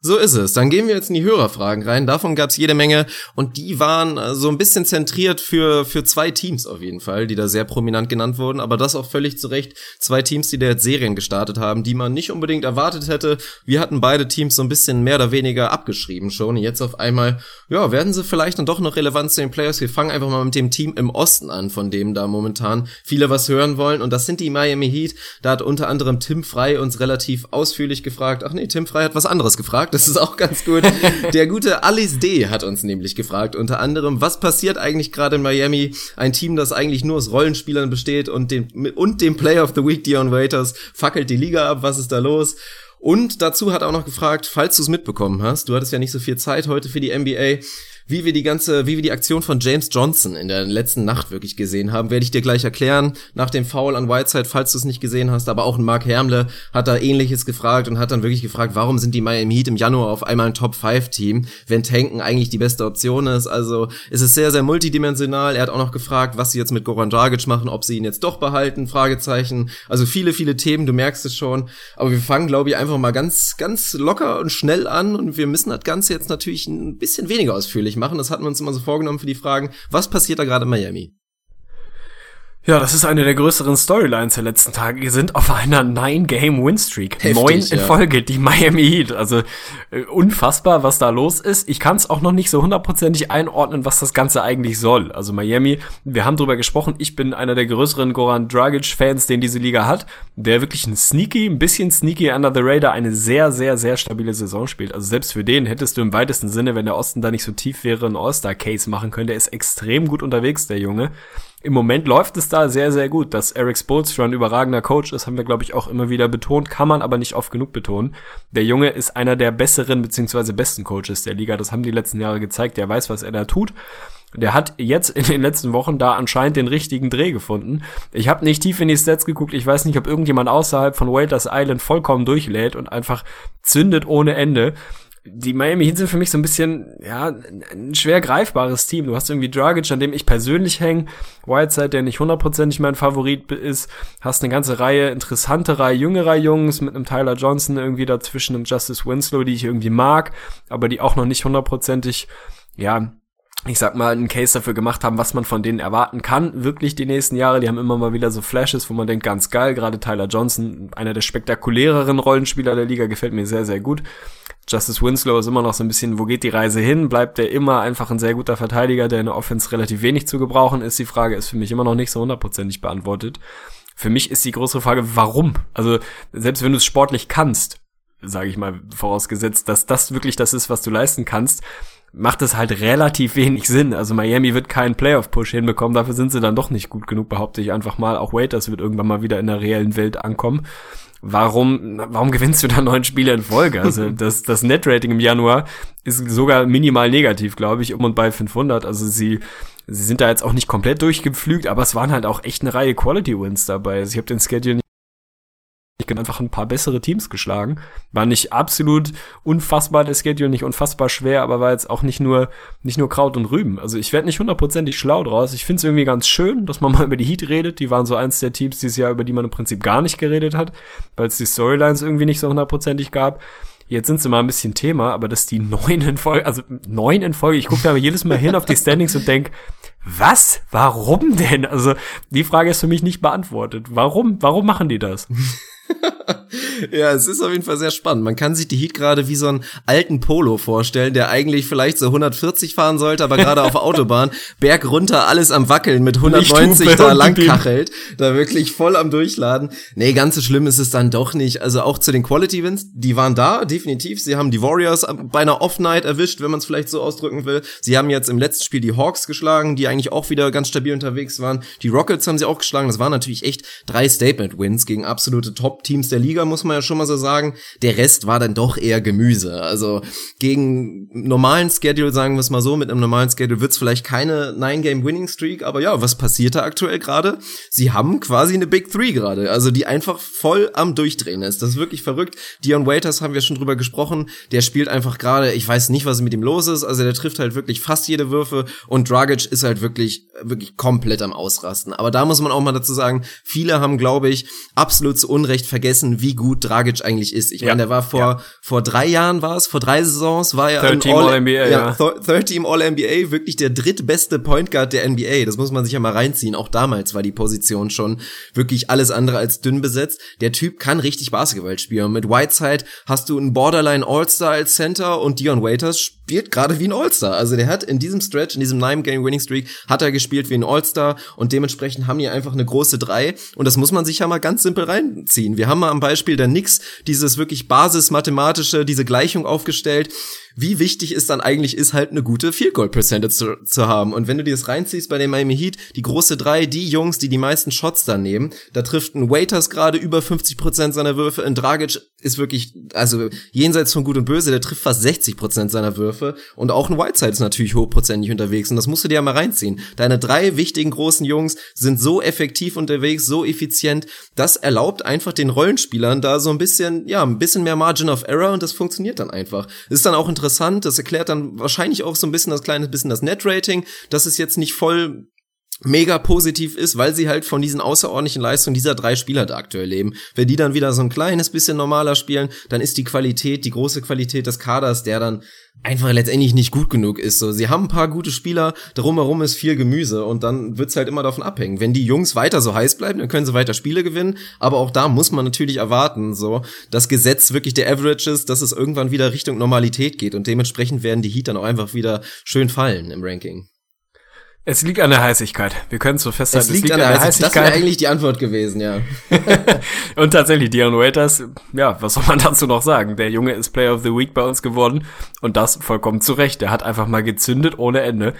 So ist es. Dann gehen wir jetzt in die Hörerfragen rein. Davon gab's jede Menge und die waren äh, so ein bisschen zentriert für für zwei Teams auf jeden Fall, die da sehr prominent genannt wurden, aber das auch völlig zu Recht. Zwei Teams, die da jetzt Serien gestartet haben, die man nicht unbedingt erwartet hätte. Wir hatten beide Teams so ein bisschen mehr oder weniger abgeschrieben schon. Jetzt auf einmal, ja, werden sie vielleicht dann doch noch relevant zu den Players. Wir fangen einfach mal mit dem Team im Osten an, von dem da momentan viele was hören wollen und das sind die Miami Heat. Da hat unter anderem Tim Frei uns relativ ausführlich gefragt. Ach nee, Tim Frei hat was anderes gefragt gefragt, das ist auch ganz gut. Der gute Alice D. hat uns nämlich gefragt, unter anderem, was passiert eigentlich gerade in Miami? Ein Team, das eigentlich nur aus Rollenspielern besteht und dem, und dem Player of the Week, Dion Waiters, fackelt die Liga ab, was ist da los? Und dazu hat er auch noch gefragt, falls du es mitbekommen hast, du hattest ja nicht so viel Zeit heute für die NBA, wie wir die ganze, wie wir die Aktion von James Johnson in der letzten Nacht wirklich gesehen haben, werde ich dir gleich erklären. Nach dem Foul an Whiteside, falls du es nicht gesehen hast, aber auch ein Mark Hermle hat da ähnliches gefragt und hat dann wirklich gefragt, warum sind die Miami Heat im Januar auf einmal ein Top 5 Team, wenn Tanken eigentlich die beste Option ist. Also es ist sehr, sehr multidimensional. Er hat auch noch gefragt, was sie jetzt mit Goran Dragic machen, ob sie ihn jetzt doch behalten, Fragezeichen. Also viele, viele Themen, du merkst es schon. Aber wir fangen, glaube ich, einfach mal ganz, ganz locker und schnell an und wir müssen das Ganze jetzt natürlich ein bisschen weniger ausführlich machen. Das hatten wir uns immer so vorgenommen für die Fragen. Was passiert da gerade in Miami? Ja, das ist eine der größeren Storylines der letzten Tage. Wir sind auf einer Nine-Game-Win-Streak. Neun in ja. Folge, die Miami Heat. Also äh, unfassbar, was da los ist. Ich kann es auch noch nicht so hundertprozentig einordnen, was das Ganze eigentlich soll. Also Miami, wir haben drüber gesprochen. Ich bin einer der größeren Goran Dragic-Fans, den diese Liga hat, der wirklich ein sneaky, ein bisschen sneaky under the radar, eine sehr, sehr, sehr stabile Saison spielt. Also selbst für den hättest du im weitesten Sinne, wenn der Osten da nicht so tief wäre, einen All-Star-Case machen können. Der ist extrem gut unterwegs, der Junge im Moment läuft es da sehr, sehr gut. Dass Eric Spoelstra ein überragender Coach ist, haben wir, glaube ich, auch immer wieder betont, kann man aber nicht oft genug betonen. Der Junge ist einer der besseren beziehungsweise besten Coaches der Liga. Das haben die letzten Jahre gezeigt. Der weiß, was er da tut. Der hat jetzt in den letzten Wochen da anscheinend den richtigen Dreh gefunden. Ich habe nicht tief in die Stats geguckt. Ich weiß nicht, ob irgendjemand außerhalb von Waiters Island vollkommen durchlädt und einfach zündet ohne Ende die Miami Heat sind für mich so ein bisschen, ja, ein schwer greifbares Team. Du hast irgendwie Dragic, an dem ich persönlich hänge, Whiteside, der nicht hundertprozentig mein Favorit ist, hast eine ganze Reihe interessanterer, jüngerer Jungs mit einem Tyler Johnson irgendwie dazwischen, einem Justice Winslow, die ich irgendwie mag, aber die auch noch nicht hundertprozentig, ja, ich sag mal, einen Case dafür gemacht haben, was man von denen erwarten kann, wirklich die nächsten Jahre. Die haben immer mal wieder so Flashes, wo man denkt, ganz geil, gerade Tyler Johnson, einer der spektakuläreren Rollenspieler der Liga, gefällt mir sehr, sehr gut. Justice Winslow ist immer noch so ein bisschen, wo geht die Reise hin? Bleibt er immer einfach ein sehr guter Verteidiger, der in der Offense relativ wenig zu gebrauchen ist? Die Frage ist für mich immer noch nicht so hundertprozentig beantwortet. Für mich ist die größere Frage, warum? Also, selbst wenn du es sportlich kannst, sage ich mal, vorausgesetzt, dass das wirklich das ist, was du leisten kannst, macht es halt relativ wenig Sinn. Also Miami wird keinen Playoff-Push hinbekommen, dafür sind sie dann doch nicht gut genug, behaupte ich einfach mal. Auch Waiters wird irgendwann mal wieder in der reellen Welt ankommen warum, warum gewinnst du da neun Spiele in Folge? Also das, das Net-Rating im Januar ist sogar minimal negativ, glaube ich, um und bei 500. Also sie, sie sind da jetzt auch nicht komplett durchgepflügt, aber es waren halt auch echt eine Reihe Quality-Wins dabei. Also ich habe den Schedule nicht einfach ein paar bessere Teams geschlagen. War nicht absolut unfassbar der Schedule, nicht unfassbar schwer, aber war jetzt auch nicht nur, nicht nur Kraut und Rüben. Also ich werde nicht hundertprozentig schlau draus. Ich finde es irgendwie ganz schön, dass man mal über die Heat redet. Die waren so eins der Teams dieses Jahr, über die man im Prinzip gar nicht geredet hat, weil es die Storylines irgendwie nicht so hundertprozentig gab. Jetzt sind sie mal ein bisschen Thema, aber dass die neun in Folge, also neun in Folge, ich gucke da jedes Mal hin auf die Standings und denk, was? Warum denn? Also die Frage ist für mich nicht beantwortet. Warum? Warum machen die das? ja, es ist auf jeden Fall sehr spannend. Man kann sich die Heat gerade wie so einen alten Polo vorstellen, der eigentlich vielleicht so 140 fahren sollte, aber gerade auf Autobahn Berg runter alles am wackeln mit 190 da langkachelt, da wirklich voll am durchladen. Nee, ganz so schlimm ist es dann doch nicht. Also auch zu den Quality Wins, die waren da definitiv. Sie haben die Warriors bei einer Off Night erwischt, wenn man es vielleicht so ausdrücken will. Sie haben jetzt im letzten Spiel die Hawks geschlagen, die eigentlich auch wieder ganz stabil unterwegs waren. Die Rockets haben sie auch geschlagen. Das waren natürlich echt drei Statement Wins gegen absolute Top Top-Teams der Liga, muss man ja schon mal so sagen. Der Rest war dann doch eher Gemüse. Also gegen normalen Schedule, sagen wir es mal so, mit einem normalen Schedule wird's vielleicht keine Nine-Game-Winning-Streak, aber ja, was passiert da aktuell gerade? Sie haben quasi eine Big Three gerade, also die einfach voll am Durchdrehen ist. Das ist wirklich verrückt. Dion Waiters haben wir schon drüber gesprochen. Der spielt einfach gerade, ich weiß nicht, was mit ihm los ist. Also der trifft halt wirklich fast jede Würfe und Dragic ist halt wirklich, wirklich komplett am Ausrasten. Aber da muss man auch mal dazu sagen, viele haben, glaube ich, absolut zu Unrecht vergessen, wie gut Dragic eigentlich ist. Ich ja. meine, der war vor, ja. vor drei Jahren war es, vor drei Saisons war er Third Team All, All NBA, ja, ja. Third Team All NBA, wirklich der drittbeste Point Guard der NBA. Das muss man sich ja mal reinziehen. Auch damals war die Position schon wirklich alles andere als dünn besetzt. Der Typ kann richtig Basketball spielen. Mit Whiteside hast du einen Borderline All-Star als Center und Dion Waiters spielt gerade wie ein All-Star. Also der hat in diesem Stretch, in diesem Nine-Game-Winning-Streak, hat er gespielt wie ein All-Star und dementsprechend haben die einfach eine große Drei und das muss man sich ja mal ganz simpel reinziehen. Wir haben mal am Beispiel der Nix dieses wirklich basismathematische, diese Gleichung aufgestellt wie wichtig es dann eigentlich ist, halt eine gute Field Goal Percentage zu, zu haben. Und wenn du dir das reinziehst bei den Miami Heat, die große drei, die Jungs, die die meisten Shots dann nehmen, da trifft ein Waiters gerade über 50 Prozent seiner Würfe, ein Dragic ist wirklich, also jenseits von Gut und Böse, der trifft fast 60 Prozent seiner Würfe und auch ein Whiteside ist natürlich hochprozentig unterwegs und das musst du dir ja mal reinziehen. Deine drei wichtigen großen Jungs sind so effektiv unterwegs, so effizient, das erlaubt einfach den Rollenspielern da so ein bisschen, ja, ein bisschen mehr Margin of Error und das funktioniert dann einfach. Ist dann auch interessant interessant. Das erklärt dann wahrscheinlich auch so ein bisschen das kleine bisschen das Net-Rating. Das ist jetzt nicht voll mega positiv ist, weil sie halt von diesen außerordentlichen Leistungen dieser drei Spieler da aktuell leben. Wenn die dann wieder so ein kleines bisschen normaler spielen, dann ist die Qualität, die große Qualität des Kaders, der dann einfach letztendlich nicht gut genug ist. So, sie haben ein paar gute Spieler, drumherum ist viel Gemüse und dann wird's halt immer davon abhängen. Wenn die Jungs weiter so heiß bleiben, dann können sie weiter Spiele gewinnen, aber auch da muss man natürlich erwarten, so, das Gesetz wirklich der Averages, dass es irgendwann wieder Richtung Normalität geht und dementsprechend werden die Heat dann auch einfach wieder schön fallen im Ranking. Es liegt an der Heißigkeit. Wir können so festhalten, es liegt, es liegt an, der, der Heißigkeit. Das wäre eigentlich die Antwort gewesen, ja. und tatsächlich, Dion Waiters, ja, was soll man dazu noch sagen? Der Junge ist Player of the Week bei uns geworden und das vollkommen zu Recht. Der hat einfach mal gezündet ohne Ende.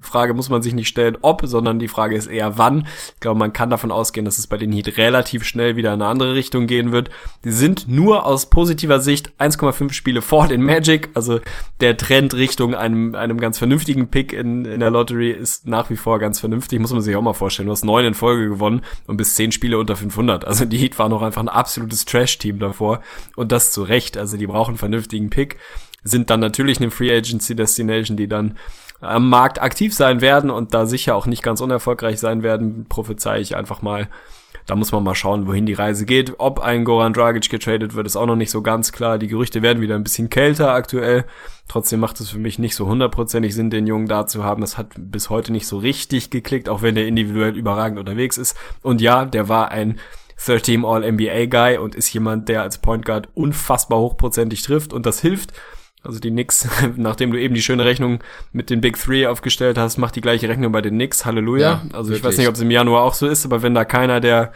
Frage muss man sich nicht stellen, ob, sondern die Frage ist eher wann. Ich glaube, man kann davon ausgehen, dass es bei den Heat relativ schnell wieder in eine andere Richtung gehen wird. Die sind nur aus positiver Sicht 1,5 Spiele vor den Magic. Also der Trend Richtung einem, einem ganz vernünftigen Pick in, in der Lottery ist nach wie vor ganz vernünftig. Muss man sich auch mal vorstellen. Du hast neun in Folge gewonnen und bis zehn Spiele unter 500. Also die Heat waren noch einfach ein absolutes Trash-Team davor. Und das zu Recht. Also die brauchen einen vernünftigen Pick sind dann natürlich eine Free Agency Destination, die dann am Markt aktiv sein werden und da sicher auch nicht ganz unerfolgreich sein werden, prophezei ich einfach mal. Da muss man mal schauen, wohin die Reise geht. Ob ein Goran Dragic getradet wird, ist auch noch nicht so ganz klar. Die Gerüchte werden wieder ein bisschen kälter aktuell. Trotzdem macht es für mich nicht so hundertprozentig Sinn, den Jungen da zu haben. Das hat bis heute nicht so richtig geklickt, auch wenn der individuell überragend unterwegs ist. Und ja, der war ein Third Team All NBA Guy und ist jemand, der als Point Guard unfassbar hochprozentig trifft und das hilft. Also die Knicks, nachdem du eben die schöne Rechnung mit den Big Three aufgestellt hast, macht die gleiche Rechnung bei den Knicks. Halleluja. Ja, also wirklich. ich weiß nicht, ob es im Januar auch so ist, aber wenn da keiner der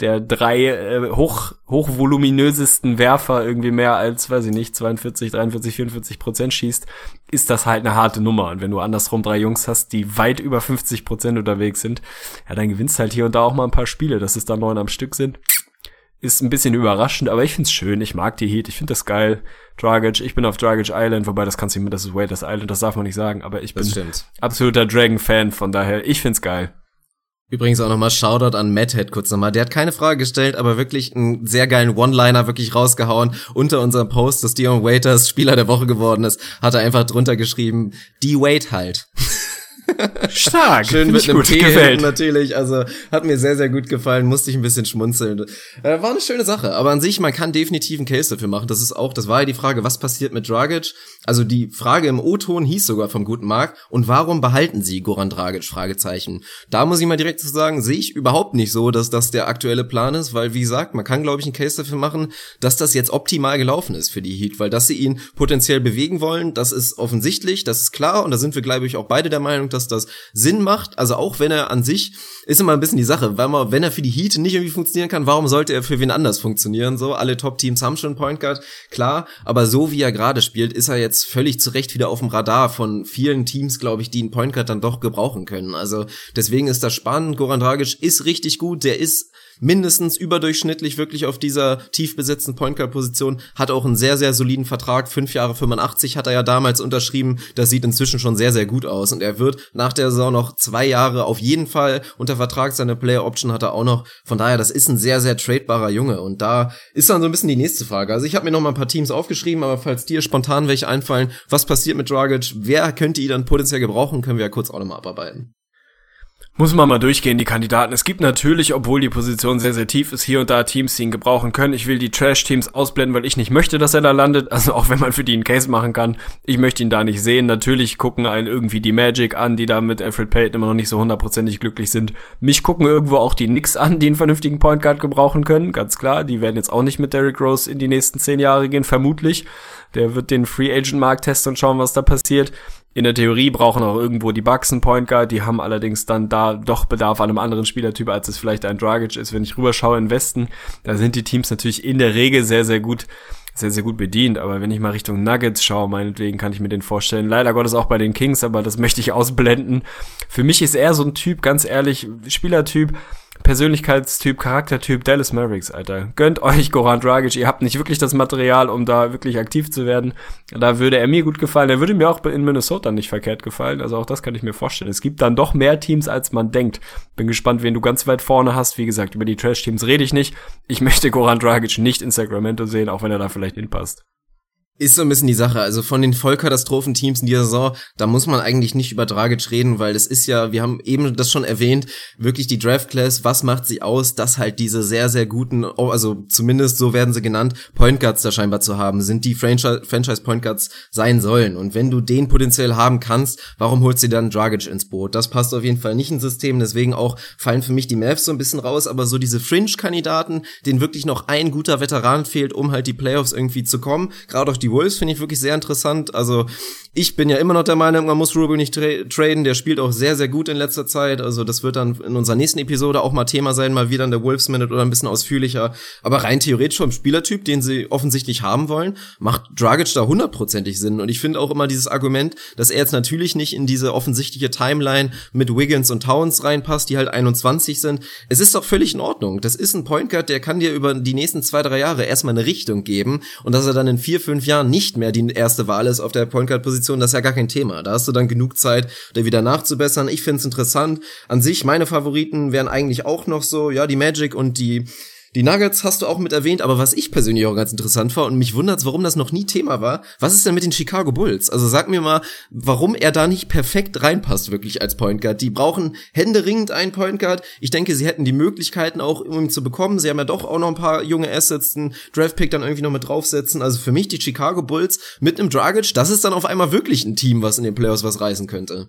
der drei äh, hoch hochvoluminösesten Werfer irgendwie mehr als, weiß ich nicht, 42, 43, 44 Prozent schießt, ist das halt eine harte Nummer. Und wenn du andersrum drei Jungs hast, die weit über 50 Prozent unterwegs sind, ja, dann gewinnst halt hier und da auch mal ein paar Spiele, dass es da neun am Stück sind ist ein bisschen überraschend, aber ich find's schön. Ich mag die Heat. Ich find das geil. Dragic, ich bin auf Dragic Island, wobei das kannst du nicht, das ist Waiters Island, das darf man nicht sagen, aber ich bin absoluter Dragon-Fan, von daher, ich find's geil. Übrigens auch nochmal Shoutout an Madhead kurz nochmal. Der hat keine Frage gestellt, aber wirklich einen sehr geilen One-Liner wirklich rausgehauen. Unter unserem Post, dass Dion Waiters Spieler der Woche geworden ist, hat er einfach drunter geschrieben, die Wait halt. Stark. Schön mit einem Tee gefällt. natürlich. Also hat mir sehr, sehr gut gefallen. Musste ich ein bisschen schmunzeln. Äh, war eine schöne Sache. Aber an sich, man kann definitiv einen Case dafür machen. Das ist auch, das war ja die Frage, was passiert mit Dragic? Also die Frage im O-Ton hieß sogar vom guten Mark. Und warum behalten sie Goran Dragic? Fragezeichen. Da muss ich mal direkt zu sagen, sehe ich überhaupt nicht so, dass das der aktuelle Plan ist, weil wie gesagt, man kann glaube ich einen Case dafür machen, dass das jetzt optimal gelaufen ist für die Heat, weil dass sie ihn potenziell bewegen wollen, das ist offensichtlich, das ist klar und da sind wir glaube ich auch beide der Meinung, dass das Sinn macht. Also auch wenn er an sich ist immer ein bisschen die Sache, weil man, wenn er für die Heat nicht irgendwie funktionieren kann, warum sollte er für wen anders funktionieren? So, alle Top-Teams haben schon Point Guard, klar, aber so wie er gerade spielt, ist er jetzt völlig zu Recht wieder auf dem Radar von vielen Teams, glaube ich, die einen Point Guard dann doch gebrauchen können. Also deswegen ist das spannend. Goran Dragic ist richtig gut, der ist mindestens überdurchschnittlich wirklich auf dieser tief besetzten Point Guard Position, hat auch einen sehr, sehr soliden Vertrag, fünf Jahre 85 hat er ja damals unterschrieben, das sieht inzwischen schon sehr, sehr gut aus. Und er wird nach der Saison noch zwei Jahre auf jeden Fall unter Vertrag, seine Player Option hat er auch noch, von daher, das ist ein sehr, sehr tradebarer Junge. Und da ist dann so ein bisschen die nächste Frage, also ich habe mir noch mal ein paar Teams aufgeschrieben, aber falls dir spontan welche einfallen, was passiert mit Dragic, wer könnte ihn dann potenziell gebrauchen, können wir ja kurz auch nochmal abarbeiten. Muss man mal durchgehen, die Kandidaten. Es gibt natürlich, obwohl die Position sehr, sehr tief ist, hier und da Teams, die ihn gebrauchen können. Ich will die Trash-Teams ausblenden, weil ich nicht möchte, dass er da landet. Also auch wenn man für die einen Case machen kann. Ich möchte ihn da nicht sehen. Natürlich gucken einen irgendwie die Magic an, die da mit Alfred Payton immer noch nicht so hundertprozentig glücklich sind. Mich gucken irgendwo auch die Knicks an, die einen vernünftigen Point Guard gebrauchen können. Ganz klar. Die werden jetzt auch nicht mit Derrick Rose in die nächsten zehn Jahre gehen, vermutlich. Der wird den Free Agent Markt testen und schauen, was da passiert. In der Theorie brauchen auch irgendwo die Bucks einen Point Guard, die haben allerdings dann da doch Bedarf an einem anderen Spielertyp, als es vielleicht ein Dragic ist. Wenn ich rüberschaue in Westen, da sind die Teams natürlich in der Regel sehr, sehr gut sehr, sehr gut bedient. Aber wenn ich mal Richtung Nuggets schaue, meinetwegen kann ich mir den vorstellen. Leider Gottes auch bei den Kings, aber das möchte ich ausblenden. Für mich ist er so ein Typ, ganz ehrlich, Spielertyp, Persönlichkeitstyp, Charaktertyp Dallas Mavericks, Alter. Gönnt euch Goran Dragic. Ihr habt nicht wirklich das Material, um da wirklich aktiv zu werden. Da würde er mir gut gefallen. Er würde mir auch in Minnesota nicht verkehrt gefallen. Also auch das kann ich mir vorstellen. Es gibt dann doch mehr Teams, als man denkt. Bin gespannt, wen du ganz weit vorne hast. Wie gesagt, über die Trash-Teams rede ich nicht. Ich möchte Goran Dragic nicht in Sacramento sehen, auch wenn er da vielleicht hinpasst. Ist so ein bisschen die Sache. Also von den Vollkatastrophenteams in dieser Saison, da muss man eigentlich nicht über Dragic reden, weil das ist ja, wir haben eben das schon erwähnt, wirklich die Draft Class, was macht sie aus, dass halt diese sehr, sehr guten, oh, also zumindest so werden sie genannt, Point Guards da scheinbar zu haben, sind die Franchise, Franchise Point Guards sein sollen. Und wenn du den potenziell haben kannst, warum holst du dann Dragic ins Boot? Das passt auf jeden Fall nicht ins System, deswegen auch fallen für mich die Mavs so ein bisschen raus, aber so diese Fringe-Kandidaten, denen wirklich noch ein guter Veteran fehlt, um halt die Playoffs irgendwie zu kommen, gerade auch die Wolves finde ich wirklich sehr interessant. Also ich bin ja immer noch der Meinung, man muss Rubio nicht tra traden. Der spielt auch sehr, sehr gut in letzter Zeit. Also das wird dann in unserer nächsten Episode auch mal Thema sein, mal wieder in der Wolves Minute oder ein bisschen ausführlicher. Aber rein theoretisch vom Spielertyp, den sie offensichtlich haben wollen, macht Dragic da hundertprozentig Sinn. Und ich finde auch immer dieses Argument, dass er jetzt natürlich nicht in diese offensichtliche Timeline mit Wiggins und Towns reinpasst, die halt 21 sind. Es ist doch völlig in Ordnung. Das ist ein Point Guard, der kann dir über die nächsten zwei, drei Jahre erstmal eine Richtung geben. Und dass er dann in vier, fünf Jahren nicht mehr die erste Wahl ist auf der Point Guard Position, das ist ja gar kein Thema. Da hast du dann genug Zeit, da wieder nachzubessern. Ich finde es interessant. An sich, meine Favoriten wären eigentlich auch noch so, ja, die Magic und die die Nuggets hast du auch mit erwähnt, aber was ich persönlich auch ganz interessant war und mich wundert, warum das noch nie Thema war, was ist denn mit den Chicago Bulls? Also sag mir mal, warum er da nicht perfekt reinpasst wirklich als Point Guard. Die brauchen händeringend einen Point Guard. Ich denke, sie hätten die Möglichkeiten auch, um ihn zu bekommen. Sie haben ja doch auch noch ein paar junge Assets, einen Draftpick dann irgendwie noch mit draufsetzen. Also für mich die Chicago Bulls mit einem Dragic, das ist dann auf einmal wirklich ein Team, was in den Playoffs was reißen könnte.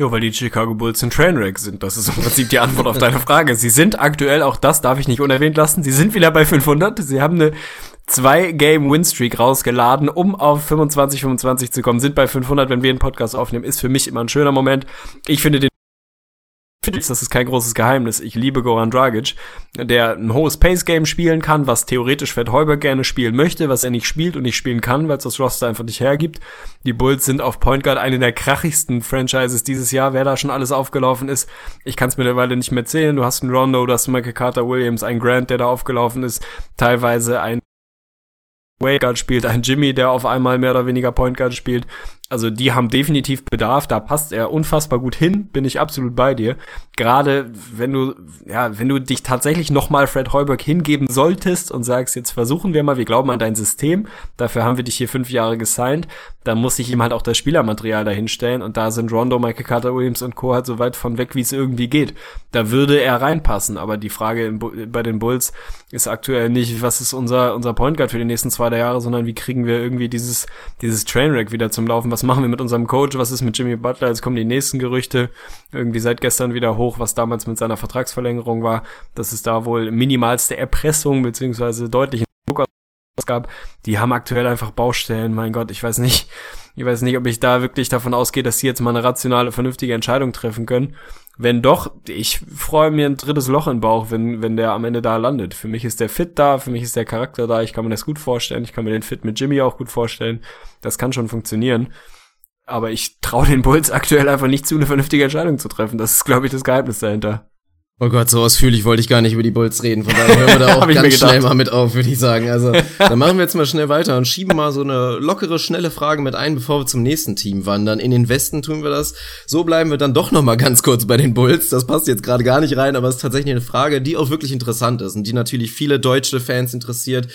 Ja, weil die Chicago Bulls ein Trainwreck sind. Das ist im Prinzip die Antwort auf deine Frage. Sie sind aktuell, auch das darf ich nicht unerwähnt lassen, sie sind wieder bei 500. Sie haben eine zwei Game Win Streak rausgeladen, um auf 25 25 zu kommen. Sind bei 500, wenn wir einen Podcast aufnehmen, ist für mich immer ein schöner Moment. Ich finde den das ist kein großes Geheimnis. Ich liebe Goran Dragic, der ein hohes Pace-Game spielen kann, was theoretisch Fred Heuber gerne spielen möchte, was er nicht spielt und nicht spielen kann, weil es das Roster einfach nicht hergibt. Die Bulls sind auf Point Guard eine der krachigsten Franchises dieses Jahr, wer da schon alles aufgelaufen ist. Ich kann es mittlerweile nicht mehr zählen. Du hast einen Rondo, du hast einen Michael Carter Williams, einen Grant, der da aufgelaufen ist, teilweise ein Wade Guard spielt, ein Jimmy, der auf einmal mehr oder weniger Point Guard spielt. Also die haben definitiv Bedarf, da passt er unfassbar gut hin, bin ich absolut bei dir. Gerade wenn du, ja, wenn du dich tatsächlich nochmal Fred Heuberg hingeben solltest und sagst, jetzt versuchen wir mal, wir glauben an dein System, dafür haben wir dich hier fünf Jahre gesigned, dann muss ich ihm halt auch das Spielermaterial dahinstellen und da sind Rondo, Michael Carter Williams und Co. halt so weit von weg, wie es irgendwie geht. Da würde er reinpassen, aber die Frage bei den Bulls ist aktuell nicht, was ist unser, unser Point Guard für die nächsten zwei, Jahre, sondern wie kriegen wir irgendwie dieses, dieses Trainwreck wieder zum Laufen, was machen wir mit unserem Coach, was ist mit Jimmy Butler, jetzt kommen die nächsten Gerüchte, irgendwie seit gestern wieder hoch, was damals mit seiner Vertragsverlängerung war, dass es da wohl minimalste Erpressung beziehungsweise deutlichen Druck gab. Die haben aktuell einfach Baustellen, mein Gott, ich weiß nicht, ich weiß nicht, ob ich da wirklich davon ausgehe, dass sie jetzt mal eine rationale, vernünftige Entscheidung treffen können. Wenn doch, ich freue mir ein drittes Loch im Bauch, wenn, wenn der am Ende da landet. Für mich ist der Fit da, für mich ist der Charakter da, ich kann mir das gut vorstellen, ich kann mir den Fit mit Jimmy auch gut vorstellen. Das kann schon funktionieren. Aber ich traue den Bulls aktuell einfach nicht zu, eine vernünftige Entscheidung zu treffen. Das ist, glaube ich, das Geheimnis dahinter. Oh Gott, so ausführlich wollte ich gar nicht über die Bulls reden. Von daher hören wir da auch ganz schnell mal mit auf, würde ich sagen. Also, dann machen wir jetzt mal schnell weiter und schieben mal so eine lockere, schnelle Frage mit ein, bevor wir zum nächsten Team wandern. In den Westen tun wir das. So bleiben wir dann doch noch mal ganz kurz bei den Bulls. Das passt jetzt gerade gar nicht rein, aber es ist tatsächlich eine Frage, die auch wirklich interessant ist und die natürlich viele deutsche Fans interessiert.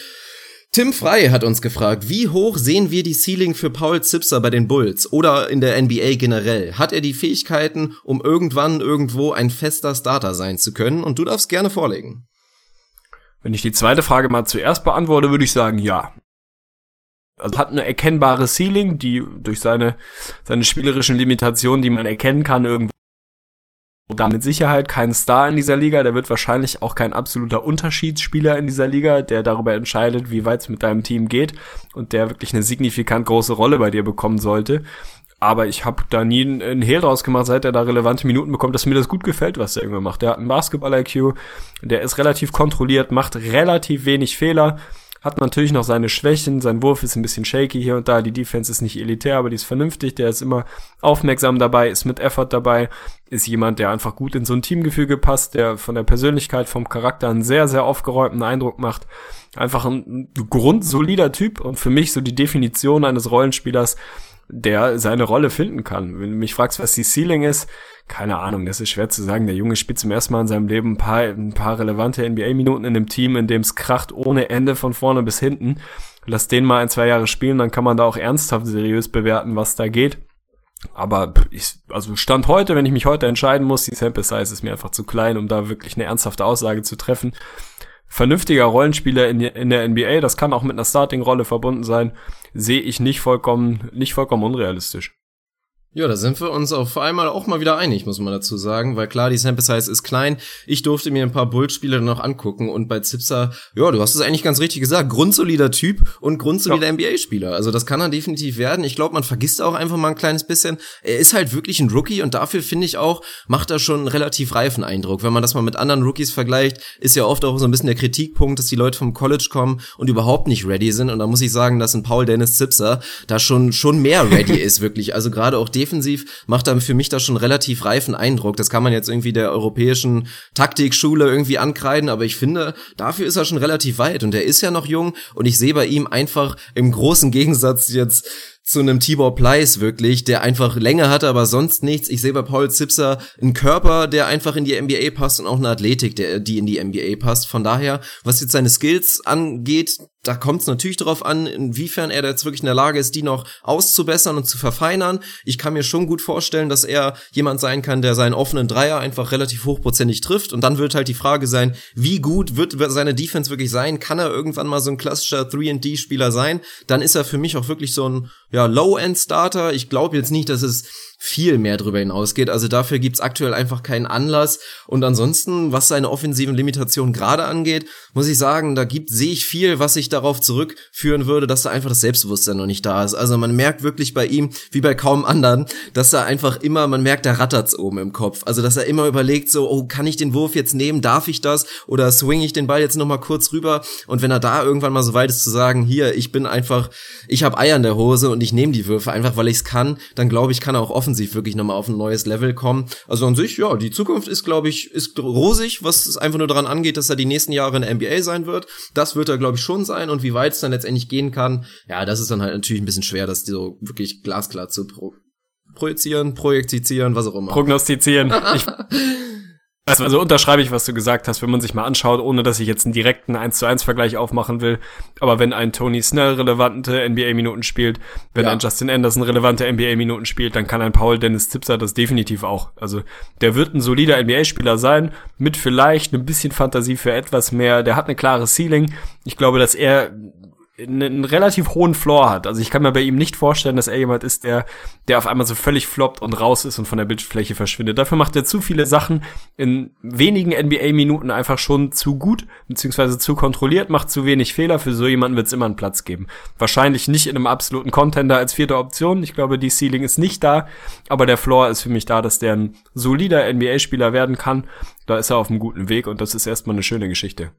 Tim Frey hat uns gefragt, wie hoch sehen wir die Ceiling für Paul Zipser bei den Bulls oder in der NBA generell? Hat er die Fähigkeiten, um irgendwann irgendwo ein fester Starter sein zu können? Und du darfst gerne vorlegen. Wenn ich die zweite Frage mal zuerst beantworte, würde ich sagen, ja. Also hat eine erkennbare Ceiling, die durch seine, seine spielerischen Limitationen, die man erkennen kann, irgendwo da mit Sicherheit kein Star in dieser Liga, der wird wahrscheinlich auch kein absoluter Unterschiedsspieler in dieser Liga, der darüber entscheidet, wie weit es mit deinem Team geht und der wirklich eine signifikant große Rolle bei dir bekommen sollte. Aber ich habe da nie einen Hehl draus gemacht, seit er da relevante Minuten bekommt, dass mir das gut gefällt, was er irgendwann macht. Der hat einen Basketball-IQ, der ist relativ kontrolliert, macht relativ wenig Fehler, hat natürlich noch seine Schwächen, sein Wurf ist ein bisschen shaky hier und da, die Defense ist nicht elitär, aber die ist vernünftig, der ist immer aufmerksam dabei, ist mit Effort dabei, ist jemand, der einfach gut in so ein Teamgefüge passt, der von der Persönlichkeit, vom Charakter einen sehr, sehr aufgeräumten Eindruck macht. Einfach ein grundsolider Typ und für mich so die Definition eines Rollenspielers, der seine Rolle finden kann. Wenn du mich fragst, was die Ceiling ist, keine Ahnung, das ist schwer zu sagen. Der Junge spielt zum ersten Mal in seinem Leben ein paar, ein paar relevante NBA-Minuten in einem Team, in dem es kracht ohne Ende von vorne bis hinten. Lass den mal ein, zwei Jahre spielen, dann kann man da auch ernsthaft seriös bewerten, was da geht. Aber ich, also Stand heute, wenn ich mich heute entscheiden muss, die Sample Size ist mir einfach zu klein, um da wirklich eine ernsthafte Aussage zu treffen. Vernünftiger Rollenspieler in, in der NBA, das kann auch mit einer Starting-Rolle verbunden sein, sehe ich nicht vollkommen, nicht vollkommen unrealistisch. Ja, da sind wir uns auf einmal auch mal wieder einig, muss man dazu sagen, weil klar, die Sample Size ist klein. Ich durfte mir ein paar Bull-Spiele noch angucken und bei Zipser, ja, du hast es eigentlich ganz richtig gesagt, grundsolider Typ und grundsolider ja. NBA-Spieler. Also das kann er definitiv werden. Ich glaube, man vergisst auch einfach mal ein kleines bisschen. Er ist halt wirklich ein Rookie und dafür finde ich auch, macht er schon einen relativ reifen Eindruck. Wenn man das mal mit anderen Rookies vergleicht, ist ja oft auch so ein bisschen der Kritikpunkt, dass die Leute vom College kommen und überhaupt nicht ready sind. Und da muss ich sagen, dass ein Paul Dennis Zipser da schon, schon mehr ready ist, wirklich. Also gerade auch defensiv macht er für mich da schon relativ reifen Eindruck. Das kann man jetzt irgendwie der europäischen Taktikschule irgendwie ankreiden, aber ich finde, dafür ist er schon relativ weit und er ist ja noch jung und ich sehe bei ihm einfach im großen Gegensatz jetzt zu einem Tibor Pleiss wirklich, der einfach Länge hatte, aber sonst nichts. Ich sehe bei Paul Zipser einen Körper, der einfach in die NBA passt und auch eine Athletik, der, die in die NBA passt. Von daher, was jetzt seine Skills angeht, da kommt es natürlich darauf an, inwiefern er jetzt wirklich in der Lage ist, die noch auszubessern und zu verfeinern. Ich kann mir schon gut vorstellen, dass er jemand sein kann, der seinen offenen Dreier einfach relativ hochprozentig trifft. Und dann wird halt die Frage sein, wie gut wird seine Defense wirklich sein? Kann er irgendwann mal so ein klassischer 3D-Spieler sein? Dann ist er für mich auch wirklich so ein ja, Low-End-Starter. Ich glaube jetzt nicht, dass es viel mehr drüber hinausgeht. Also dafür gibt's aktuell einfach keinen Anlass. Und ansonsten, was seine offensiven Limitationen gerade angeht, muss ich sagen, da gibt, sehe ich viel, was sich darauf zurückführen würde, dass da einfach das Selbstbewusstsein noch nicht da ist. Also man merkt wirklich bei ihm, wie bei kaum anderen, dass er einfach immer, man merkt, da rattert's oben im Kopf. Also dass er immer überlegt, so, oh, kann ich den Wurf jetzt nehmen? Darf ich das? Oder swing ich den Ball jetzt nochmal kurz rüber? Und wenn er da irgendwann mal so weit ist zu sagen, hier, ich bin einfach, ich habe Eier in der Hose und ich nehme die Würfe einfach, weil ich's kann, dann glaube ich, kann er auch offensiv wirklich nochmal auf ein neues Level kommen. Also an sich, ja, die Zukunft ist, glaube ich, ist rosig, was es einfach nur daran angeht, dass er die nächsten Jahre in der NBA sein wird. Das wird er, glaube ich, schon sein. Und wie weit es dann letztendlich gehen kann, ja, das ist dann halt natürlich ein bisschen schwer, das so wirklich glasklar zu pro projizieren, projektizieren, was auch immer. Prognostizieren. ich, also, also unterschreibe ich, was du gesagt hast, wenn man sich mal anschaut, ohne dass ich jetzt einen direkten 1 zu 1 Vergleich aufmachen will. Aber wenn ein Tony Snell relevante NBA-Minuten spielt, wenn ja. ein Justin Anderson relevante NBA-Minuten spielt, dann kann ein Paul Dennis Zipser das definitiv auch. Also der wird ein solider NBA-Spieler sein, mit vielleicht ein bisschen Fantasie für etwas mehr. Der hat eine klare Ceiling. Ich glaube, dass er einen relativ hohen Floor hat. Also ich kann mir bei ihm nicht vorstellen, dass er jemand ist, der, der auf einmal so völlig floppt und raus ist und von der Bildfläche verschwindet. Dafür macht er zu viele Sachen in wenigen NBA-Minuten einfach schon zu gut, beziehungsweise zu kontrolliert, macht zu wenig Fehler. Für so jemanden wird es immer einen Platz geben. Wahrscheinlich nicht in einem absoluten Contender als vierte Option. Ich glaube, die Ceiling ist nicht da, aber der Floor ist für mich da, dass der ein solider NBA-Spieler werden kann. Da ist er auf einem guten Weg und das ist erstmal eine schöne Geschichte.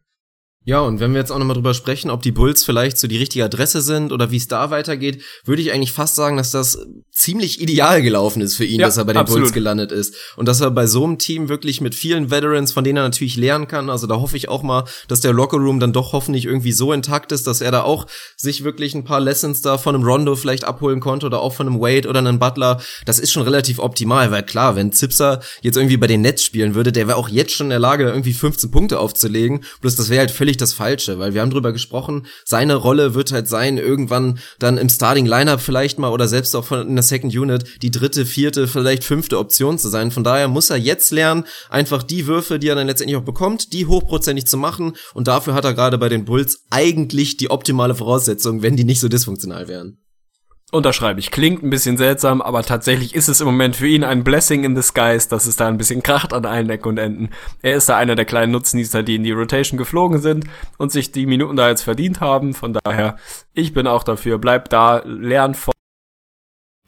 Ja, und wenn wir jetzt auch nochmal drüber sprechen, ob die Bulls vielleicht so die richtige Adresse sind oder wie es da weitergeht, würde ich eigentlich fast sagen, dass das ziemlich ideal gelaufen ist für ihn, ja, dass er bei den absolut. Bulls gelandet ist. Und dass er bei so einem Team wirklich mit vielen Veterans, von denen er natürlich lernen kann, also da hoffe ich auch mal, dass der Lockerroom dann doch hoffentlich irgendwie so intakt ist, dass er da auch sich wirklich ein paar Lessons da von einem Rondo vielleicht abholen konnte oder auch von einem Wade oder einem Butler. Das ist schon relativ optimal, weil klar, wenn Zipser jetzt irgendwie bei den Nets spielen würde, der wäre auch jetzt schon in der Lage, irgendwie 15 Punkte aufzulegen. Bloß das wäre halt völlig völlig das Falsche, weil wir haben drüber gesprochen, seine Rolle wird halt sein, irgendwann dann im Starting Lineup vielleicht mal oder selbst auch von in der Second Unit die dritte, vierte, vielleicht fünfte Option zu sein. Von daher muss er jetzt lernen, einfach die Würfe, die er dann letztendlich auch bekommt, die hochprozentig zu machen und dafür hat er gerade bei den Bulls eigentlich die optimale Voraussetzung, wenn die nicht so dysfunktional wären. Unterschreibe ich. Klingt ein bisschen seltsam, aber tatsächlich ist es im Moment für ihn ein Blessing in disguise, dass es da ein bisschen kracht an allen Ecken und Enden. Er ist da einer der kleinen Nutznießer, die in die Rotation geflogen sind und sich die Minuten da jetzt verdient haben. Von daher, ich bin auch dafür. Bleib da, lern von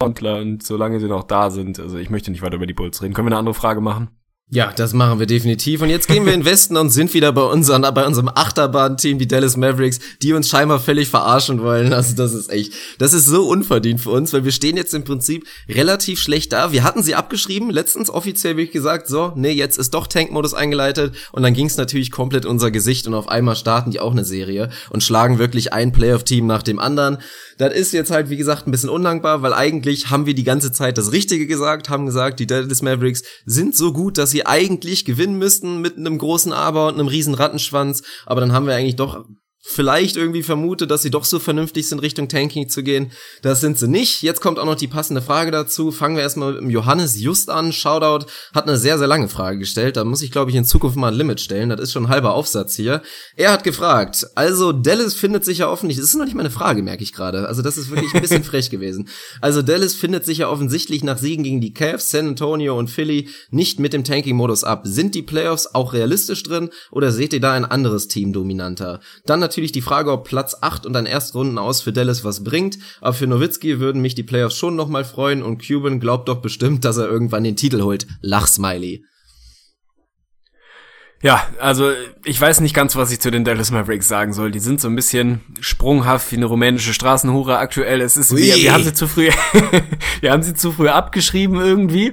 und solange sie noch da sind. Also ich möchte nicht weiter über die Bulls reden. Können wir eine andere Frage machen? Ja, das machen wir definitiv. Und jetzt gehen wir in den Westen und sind wieder bei, unseren, bei unserem Achterbahn-Team, die Dallas Mavericks, die uns scheinbar völlig verarschen wollen. Also das ist echt, das ist so unverdient für uns, weil wir stehen jetzt im Prinzip relativ schlecht da. Wir hatten sie abgeschrieben, letztens offiziell wirklich gesagt, so, nee, jetzt ist doch Tank-Modus eingeleitet. Und dann ging es natürlich komplett unser Gesicht und auf einmal starten die auch eine Serie und schlagen wirklich ein Playoff-Team nach dem anderen. Das ist jetzt halt, wie gesagt, ein bisschen undankbar, weil eigentlich haben wir die ganze Zeit das Richtige gesagt, haben gesagt, die Dallas Mavericks sind so gut, dass sie eigentlich gewinnen müssten mit einem großen Aber und einem riesen Rattenschwanz. Aber dann haben wir eigentlich doch vielleicht irgendwie vermute, dass sie doch so vernünftig sind, Richtung Tanking zu gehen. Das sind sie nicht. Jetzt kommt auch noch die passende Frage dazu. Fangen wir erstmal mit dem Johannes Just an. Shoutout hat eine sehr, sehr lange Frage gestellt. Da muss ich, glaube ich, in Zukunft mal ein Limit stellen. Das ist schon ein halber Aufsatz hier. Er hat gefragt, also Dallas findet sich ja offensichtlich, das ist noch nicht meine Frage, merke ich gerade. Also das ist wirklich ein bisschen frech gewesen. Also Dallas findet sich ja offensichtlich nach Siegen gegen die Cavs, San Antonio und Philly nicht mit dem Tanking-Modus ab. Sind die Playoffs auch realistisch drin oder seht ihr da ein anderes Team dominanter? Dann natürlich die Frage, ob Platz 8 und ein Erstrunden aus für Dallas was bringt. Aber für Nowitzki würden mich die Playoffs schon nochmal freuen und Cuban glaubt doch bestimmt, dass er irgendwann den Titel holt. Lachsmiley. Ja, also ich weiß nicht ganz, was ich zu den Dallas Mavericks sagen soll. Die sind so ein bisschen sprunghaft wie eine rumänische Straßenhure aktuell. Es ist, wir, wir haben sie zu früh, wir haben sie zu früh abgeschrieben irgendwie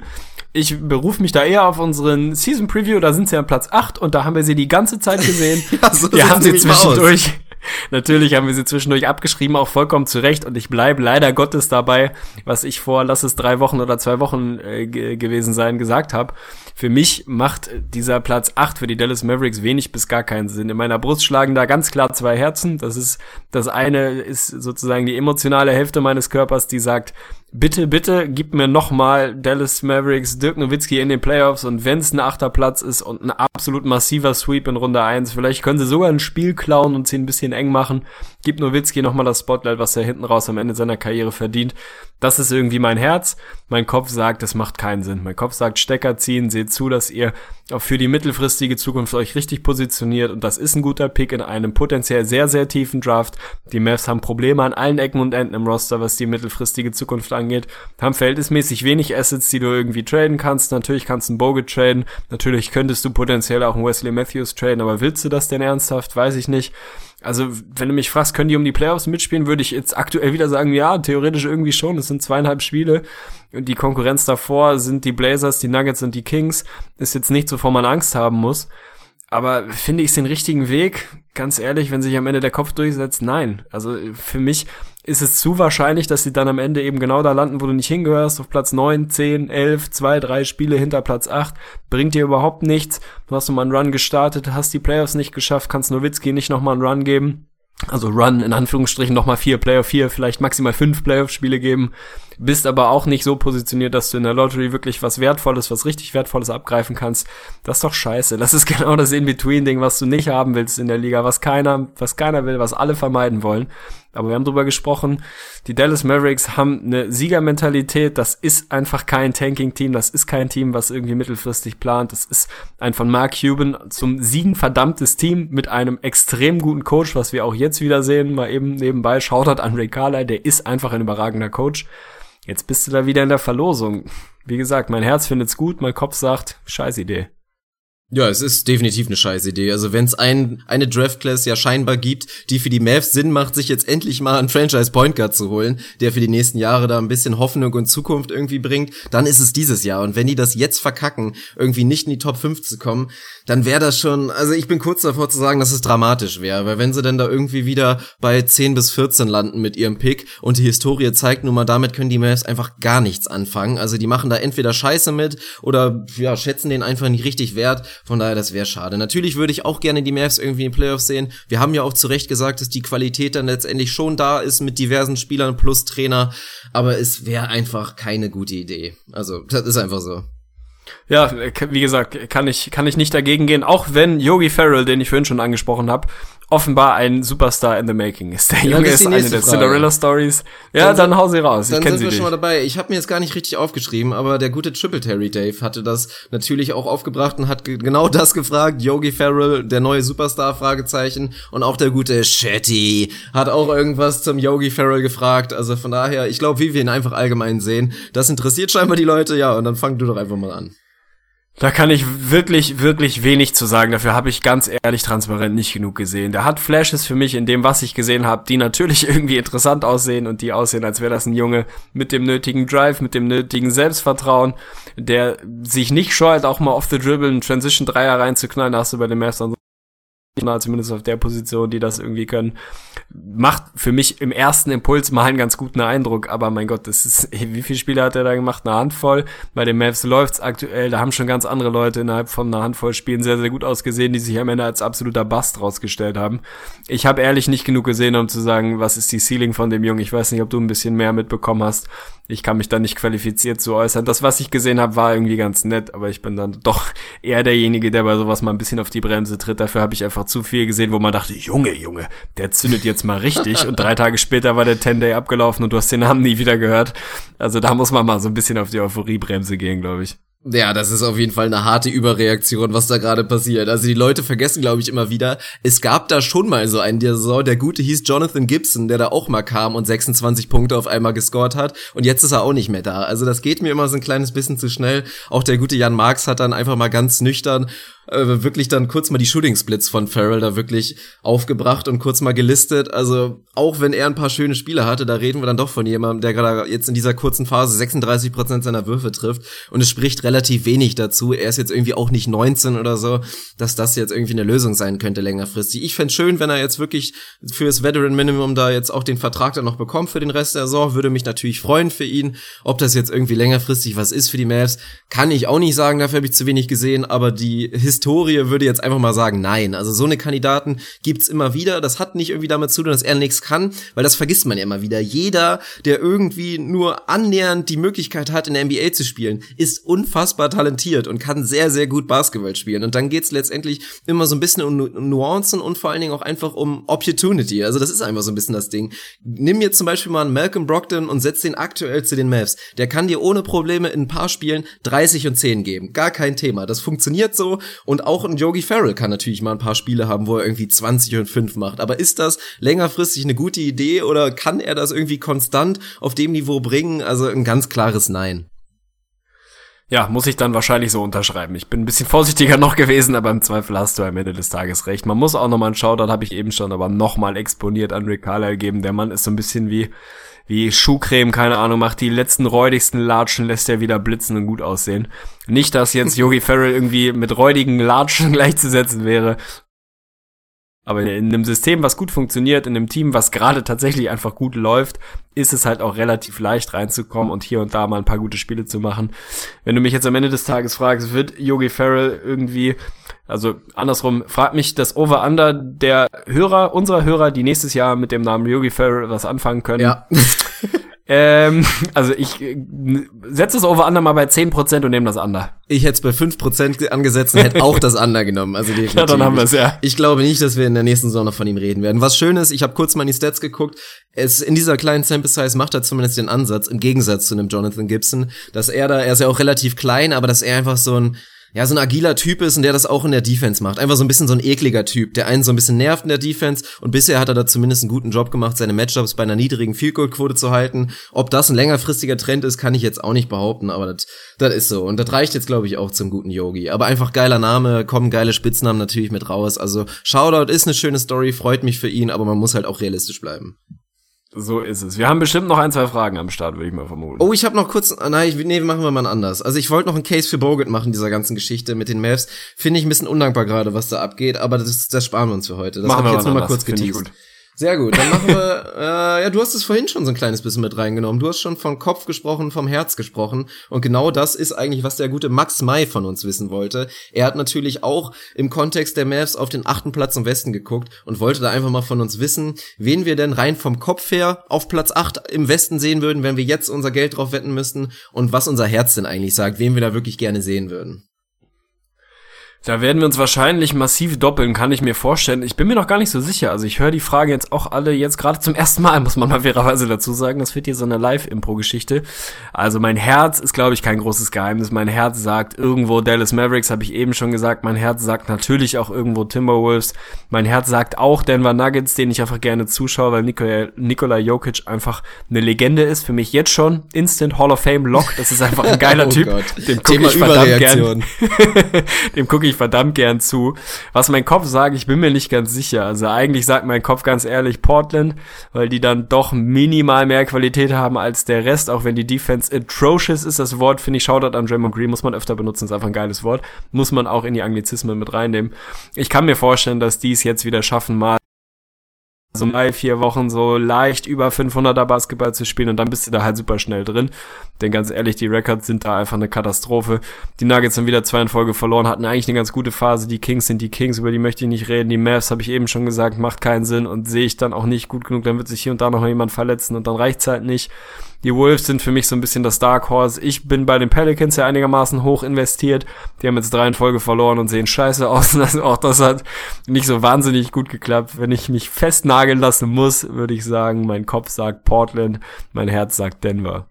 ich berufe mich da eher auf unseren Season Preview, da sind sie an Platz 8 und da haben wir sie die ganze Zeit gesehen. ja, so wir haben sie zwischendurch. Natürlich haben wir sie zwischendurch abgeschrieben, auch vollkommen zurecht. Und ich bleibe leider Gottes dabei, was ich vor, lass es drei Wochen oder zwei Wochen äh, gewesen sein, gesagt habe. Für mich macht dieser Platz 8 für die Dallas Mavericks wenig bis gar keinen Sinn. In meiner Brust schlagen da ganz klar zwei Herzen. Das ist, das eine ist sozusagen die emotionale Hälfte meines Körpers, die sagt, bitte, bitte gib mir nochmal Dallas Mavericks, Dirk Nowitzki in den Playoffs und wenn es ein achter Platz ist und ein absolut massiver Sweep in Runde 1, vielleicht können sie sogar ein Spiel klauen und sie ein bisschen eng machen. Gib Nowitzki nochmal das Spotlight, was er hinten raus am Ende seiner Karriere verdient. Das ist irgendwie mein Herz. Mein Kopf sagt, das macht keinen Sinn. Mein Kopf sagt, Stecker ziehen, seht zu, dass ihr auch für die mittelfristige Zukunft euch richtig positioniert und das ist ein guter Pick in einem potenziell sehr, sehr tiefen Draft. Die Mavs haben Probleme an allen Ecken und Enden im Roster, was die mittelfristige Zukunft angeht, haben verhältnismäßig wenig Assets, die du irgendwie traden kannst. Natürlich kannst du einen Bogut traden, natürlich könntest du potenziell auch einen Wesley Matthews traden, aber willst du das denn ernsthaft? Weiß ich nicht. Also, wenn du mich fragst, können die um die Playoffs mitspielen, würde ich jetzt aktuell wieder sagen, ja, theoretisch irgendwie schon. Es sind zweieinhalb Spiele. Und die Konkurrenz davor sind die Blazers, die Nuggets und die Kings. Ist jetzt nicht so, wovor man Angst haben muss. Aber finde ich es den richtigen Weg? Ganz ehrlich, wenn sich am Ende der Kopf durchsetzt, nein. Also für mich ist es zu wahrscheinlich, dass sie dann am Ende eben genau da landen, wo du nicht hingehörst, auf Platz 9, 10, 11, 2, 3 Spiele hinter Platz 8. Bringt dir überhaupt nichts. Du hast nochmal einen Run gestartet, hast die Playoffs nicht geschafft, kannst Nowitzki nicht nochmal einen Run geben. Also Run in Anführungsstrichen nochmal vier Playoff, vier, vielleicht maximal fünf Playoff-Spiele geben bist aber auch nicht so positioniert, dass du in der Lottery wirklich was Wertvolles, was richtig Wertvolles abgreifen kannst. Das ist doch scheiße. Das ist genau das In-Between-Ding, was du nicht haben willst in der Liga, was keiner, was keiner will, was alle vermeiden wollen. Aber wir haben drüber gesprochen, die Dallas Mavericks haben eine Siegermentalität, das ist einfach kein Tanking-Team, das ist kein Team, was irgendwie mittelfristig plant, das ist ein von Mark Cuban zum Siegen verdammtes Team mit einem extrem guten Coach, was wir auch jetzt wieder sehen, mal eben nebenbei, Shoutout an Ray Carlyle, der ist einfach ein überragender Coach. Jetzt bist du da wieder in der Verlosung. Wie gesagt, mein Herz findet's gut, mein Kopf sagt, scheiß Idee. Ja, es ist definitiv eine scheiß Idee. Also wenn es ein, eine Draft-Class ja scheinbar gibt, die für die Mavs Sinn macht, sich jetzt endlich mal einen Franchise-Point Guard zu holen, der für die nächsten Jahre da ein bisschen Hoffnung und Zukunft irgendwie bringt, dann ist es dieses Jahr. Und wenn die das jetzt verkacken, irgendwie nicht in die Top 5 zu kommen, dann wäre das schon, also ich bin kurz davor zu sagen, dass es dramatisch wäre, weil wenn sie dann da irgendwie wieder bei 10 bis 14 landen mit ihrem Pick und die Historie zeigt nun mal, damit können die Mavs einfach gar nichts anfangen. Also die machen da entweder Scheiße mit oder ja, schätzen den einfach nicht richtig wert. Von daher, das wäre schade. Natürlich würde ich auch gerne die Mavs irgendwie in den Playoffs sehen. Wir haben ja auch zu Recht gesagt, dass die Qualität dann letztendlich schon da ist mit diversen Spielern plus Trainer, aber es wäre einfach keine gute Idee. Also, das ist einfach so. Ja, wie gesagt, kann ich, kann ich nicht dagegen gehen, auch wenn Yogi Farrell, den ich vorhin schon angesprochen habe, offenbar ein Superstar in the making ist. Der Junge ist, ist eine der Cinderella Stories. Ja, dann, dann hau sie raus. Dann ich sind wir dich. schon mal dabei. Ich habe mir jetzt gar nicht richtig aufgeschrieben, aber der gute Triple Terry Dave hatte das natürlich auch aufgebracht und hat genau das gefragt. Yogi Farrell, der neue Superstar, Fragezeichen. Und auch der gute Shetty hat auch irgendwas zum Yogi Farrell gefragt. Also von daher, ich glaube, wie wir ihn einfach allgemein sehen, das interessiert scheinbar die Leute. Ja, und dann fang du doch einfach mal an. Da kann ich wirklich, wirklich wenig zu sagen. Dafür habe ich ganz ehrlich transparent nicht genug gesehen. Der hat Flashes für mich in dem, was ich gesehen habe, die natürlich irgendwie interessant aussehen und die aussehen, als wäre das ein Junge mit dem nötigen Drive, mit dem nötigen Selbstvertrauen, der sich nicht scheut, auch mal off the dribble einen Transition Dreier reinzuknallen. Da hast du bei den Mavs dann zumindest auf der Position, die das irgendwie können, macht für mich im ersten Impuls mal einen ganz guten Eindruck, aber mein Gott, das ist, wie viele Spiele hat er da gemacht? Eine Handvoll. Bei den Mavs läuft's aktuell, da haben schon ganz andere Leute innerhalb von einer Handvoll Spielen sehr, sehr gut ausgesehen, die sich am Ende als absoluter Bast rausgestellt haben. Ich habe ehrlich nicht genug gesehen, um zu sagen, was ist die Ceiling von dem Jungen. Ich weiß nicht, ob du ein bisschen mehr mitbekommen hast. Ich kann mich da nicht qualifiziert zu äußern. Das, was ich gesehen habe, war irgendwie ganz nett, aber ich bin dann doch eher derjenige, der bei sowas mal ein bisschen auf die Bremse tritt. Dafür habe ich einfach zu viel gesehen, wo man dachte, Junge, Junge, der zündet jetzt mal richtig. Und drei Tage später war der 10-Day abgelaufen und du hast den Namen nie wieder gehört. Also da muss man mal so ein bisschen auf die Euphoriebremse gehen, glaube ich. Ja, das ist auf jeden Fall eine harte Überreaktion, was da gerade passiert. Also die Leute vergessen, glaube ich, immer wieder, es gab da schon mal so einen der Saison, der gute hieß Jonathan Gibson, der da auch mal kam und 26 Punkte auf einmal gescored hat und jetzt ist er auch nicht mehr da. Also das geht mir immer so ein kleines bisschen zu schnell. Auch der gute Jan Marx hat dann einfach mal ganz nüchtern äh, wirklich dann kurz mal die Shooting Splits von Farrell da wirklich aufgebracht und kurz mal gelistet. Also auch wenn er ein paar schöne Spiele hatte, da reden wir dann doch von jemandem, der gerade jetzt in dieser kurzen Phase 36 Prozent seiner Würfe trifft und es spricht relativ wenig dazu. Er ist jetzt irgendwie auch nicht 19 oder so, dass das jetzt irgendwie eine Lösung sein könnte längerfristig. Ich fände schön, wenn er jetzt wirklich fürs Veteran Minimum da jetzt auch den Vertrag dann noch bekommt für den Rest der Saison. Würde mich natürlich freuen für ihn. Ob das jetzt irgendwie längerfristig was ist für die Mavs, kann ich auch nicht sagen. Dafür habe ich zu wenig gesehen. Aber die Historie würde jetzt einfach mal sagen, nein. Also so eine Kandidaten gibt's immer wieder. Das hat nicht irgendwie damit zu tun, dass er nichts kann, weil das vergisst man ja immer wieder. Jeder, der irgendwie nur annähernd die Möglichkeit hat, in der NBA zu spielen, ist unfassbar talentiert und kann sehr, sehr gut Basketball spielen. Und dann geht's letztendlich immer so ein bisschen um Nuancen und vor allen Dingen auch einfach um Opportunity. Also das ist einfach so ein bisschen das Ding. Nimm jetzt zum Beispiel mal einen Malcolm Brogdon und setz den aktuell zu den Mavs. Der kann dir ohne Probleme in ein paar Spielen 30 und 10 geben. Gar kein Thema. Das funktioniert so und auch ein Yogi Farrell kann natürlich mal ein paar Spiele haben, wo er irgendwie 20 und 5 macht. Aber ist das längerfristig eine gute Idee oder kann er das irgendwie konstant auf dem Niveau bringen? Also ein ganz klares Nein. Ja, muss ich dann wahrscheinlich so unterschreiben. Ich bin ein bisschen vorsichtiger noch gewesen, aber im Zweifel hast du am Ende des Tages recht. Man muss auch nochmal einen Shoutout, habe ich eben schon, aber nochmal exponiert an Rick Carlisle geben. Der Mann ist so ein bisschen wie, wie Schuhcreme, keine Ahnung, macht die letzten räudigsten Latschen, lässt er wieder blitzen und gut aussehen. Nicht, dass jetzt Yogi Farrell irgendwie mit räudigen Latschen gleichzusetzen wäre, aber in einem System, was gut funktioniert, in einem Team, was gerade tatsächlich einfach gut läuft, ist es halt auch relativ leicht reinzukommen und hier und da mal ein paar gute Spiele zu machen. Wenn du mich jetzt am Ende des Tages fragst, wird Yogi Farrell irgendwie, also andersrum, frag mich das Over-Under der Hörer, unserer Hörer, die nächstes Jahr mit dem Namen Yogi Farrell was anfangen können. Ja. Ähm, also ich äh, setze das Over-Under mal bei 10% und nehme das Under. Ich hätte es bei 5% angesetzt und hätte auch das Under genommen. Also definitiv. Ja, dann haben wir es, ja. Ich glaube nicht, dass wir in der nächsten Saison noch von ihm reden werden. Was schön ist, ich habe kurz mal in die Stats geguckt. Es, in dieser kleinen Sample Size macht er zumindest den Ansatz, im Gegensatz zu einem Jonathan Gibson, dass er da, er ist ja auch relativ klein, aber dass er einfach so ein ja, so ein agiler Typ ist und der das auch in der Defense macht. Einfach so ein bisschen so ein ekliger Typ, der einen so ein bisschen nervt in der Defense und bisher hat er da zumindest einen guten Job gemacht, seine Matchups bei einer niedrigen Field Goal Quote zu halten. Ob das ein längerfristiger Trend ist, kann ich jetzt auch nicht behaupten, aber das, das ist so. Und das reicht jetzt, glaube ich, auch zum guten Yogi. Aber einfach geiler Name, kommen geile Spitznamen natürlich mit raus. Also Shoutout ist eine schöne Story, freut mich für ihn, aber man muss halt auch realistisch bleiben. So ist es. Wir haben bestimmt noch ein, zwei Fragen am Start, würde ich mal vermuten. Oh, ich habe noch kurz, nein, ich, nee, machen wir mal anders. Also ich wollte noch einen Case für Bogut machen, dieser ganzen Geschichte mit den Mavs. Finde ich ein bisschen undankbar gerade, was da abgeht, aber das, das sparen wir uns für heute. Das habe ich jetzt nur mal kurz geteased. Sehr gut, dann machen wir, äh, ja, du hast es vorhin schon so ein kleines bisschen mit reingenommen. Du hast schon vom Kopf gesprochen, vom Herz gesprochen. Und genau das ist eigentlich, was der gute Max May von uns wissen wollte. Er hat natürlich auch im Kontext der Mavs auf den achten Platz im Westen geguckt und wollte da einfach mal von uns wissen, wen wir denn rein vom Kopf her auf Platz acht im Westen sehen würden, wenn wir jetzt unser Geld drauf wetten müssten und was unser Herz denn eigentlich sagt, wen wir da wirklich gerne sehen würden. Da werden wir uns wahrscheinlich massiv doppeln, kann ich mir vorstellen. Ich bin mir noch gar nicht so sicher. Also ich höre die Frage jetzt auch alle jetzt gerade zum ersten Mal, muss man mal fairerweise dazu sagen. Das wird hier so eine Live-Impro-Geschichte. Also mein Herz ist, glaube ich, kein großes Geheimnis. Mein Herz sagt irgendwo Dallas Mavericks, habe ich eben schon gesagt. Mein Herz sagt natürlich auch irgendwo Timberwolves. Mein Herz sagt auch Denver Nuggets, denen ich einfach gerne zuschaue, weil Nikola, Nikola Jokic einfach eine Legende ist. Für mich jetzt schon Instant Hall of Fame Lock. Das ist einfach ein geiler Oh Typ. Gott. Dem gucke ich verdammt gern. Dem gucke ich verdammt gern zu. Was mein Kopf sagt, ich bin mir nicht ganz sicher. Also eigentlich sagt mein Kopf ganz ehrlich Portland, weil die dann doch minimal mehr Qualität haben als der Rest, auch wenn die Defense atrocious ist. Das Wort, finde ich, Shoutout an Draymond Green, muss man öfter benutzen, ist einfach ein geiles Wort. Muss man auch in die Anglizismen mit reinnehmen. Ich kann mir vorstellen, dass die es jetzt wieder schaffen, mal so drei, vier Wochen so leicht über 500er Basketball zu spielen und dann bist du da halt super schnell drin. Denn ganz ehrlich, die Records sind da einfach eine Katastrophe. Die Nuggets haben wieder zwei in Folge verloren, hatten eigentlich eine ganz gute Phase. Die Kings sind die Kings, über die möchte ich nicht reden. Die Mavs habe ich eben schon gesagt, macht keinen Sinn und sehe ich dann auch nicht gut genug. Dann wird sich hier und da noch jemand verletzen und dann reicht's halt nicht. Die Wolves sind für mich so ein bisschen das Dark Horse. Ich bin bei den Pelicans ja einigermaßen hoch investiert. Die haben jetzt drei in Folge verloren und sehen scheiße aus. Also auch das hat nicht so wahnsinnig gut geklappt. Wenn ich mich festnageln lassen muss, würde ich sagen, mein Kopf sagt Portland, mein Herz sagt Denver.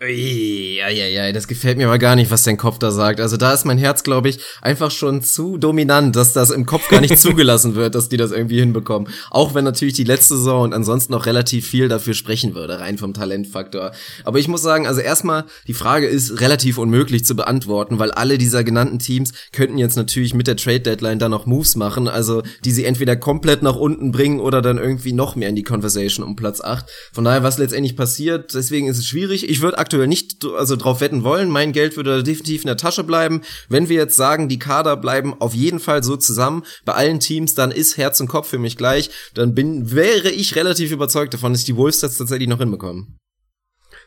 Ja, ja, ja, das gefällt mir aber gar nicht, was dein Kopf da sagt. Also da ist mein Herz, glaube ich, einfach schon zu dominant, dass das im Kopf gar nicht zugelassen wird, dass die das irgendwie hinbekommen. Auch wenn natürlich die letzte Saison und ansonsten noch relativ viel dafür sprechen würde, rein vom Talentfaktor. Aber ich muss sagen, also erstmal, die Frage ist relativ unmöglich zu beantworten, weil alle dieser genannten Teams könnten jetzt natürlich mit der Trade Deadline dann noch Moves machen, also die sie entweder komplett nach unten bringen oder dann irgendwie noch mehr in die Conversation um Platz 8. Von daher, was letztendlich passiert, deswegen ist es schwierig. Ich würde aktuell nicht also drauf wetten wollen. Mein Geld würde definitiv in der Tasche bleiben. Wenn wir jetzt sagen, die Kader bleiben auf jeden Fall so zusammen bei allen Teams, dann ist Herz und Kopf für mich gleich. Dann bin wäre ich relativ überzeugt davon, dass die Wolves das tatsächlich noch hinbekommen.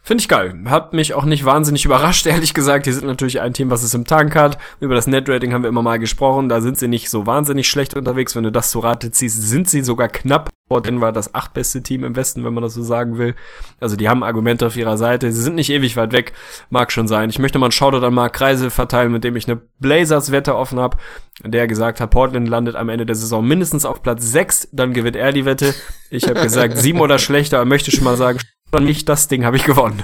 Finde ich geil. Hat mich auch nicht wahnsinnig überrascht, ehrlich gesagt. Die sind natürlich ein Team, was es im Tank hat. Über das Netrating haben wir immer mal gesprochen. Da sind sie nicht so wahnsinnig schlecht unterwegs. Wenn du das zu Rate ziehst, sind sie sogar knapp vor Denver das achtbeste Team im Westen, wenn man das so sagen will. Also die haben Argumente auf ihrer Seite. Sie sind nicht ewig weit weg. Mag schon sein. Ich möchte mal einen Shoutout an Mark Kreisel verteilen, mit dem ich eine Blazers-Wette offen habe, der gesagt hat, Portland landet am Ende der Saison mindestens auf Platz 6. Dann gewinnt er die Wette. Ich habe gesagt, sieben oder schlechter. Er möchte schon mal sagen, nicht das Ding habe ich gewonnen.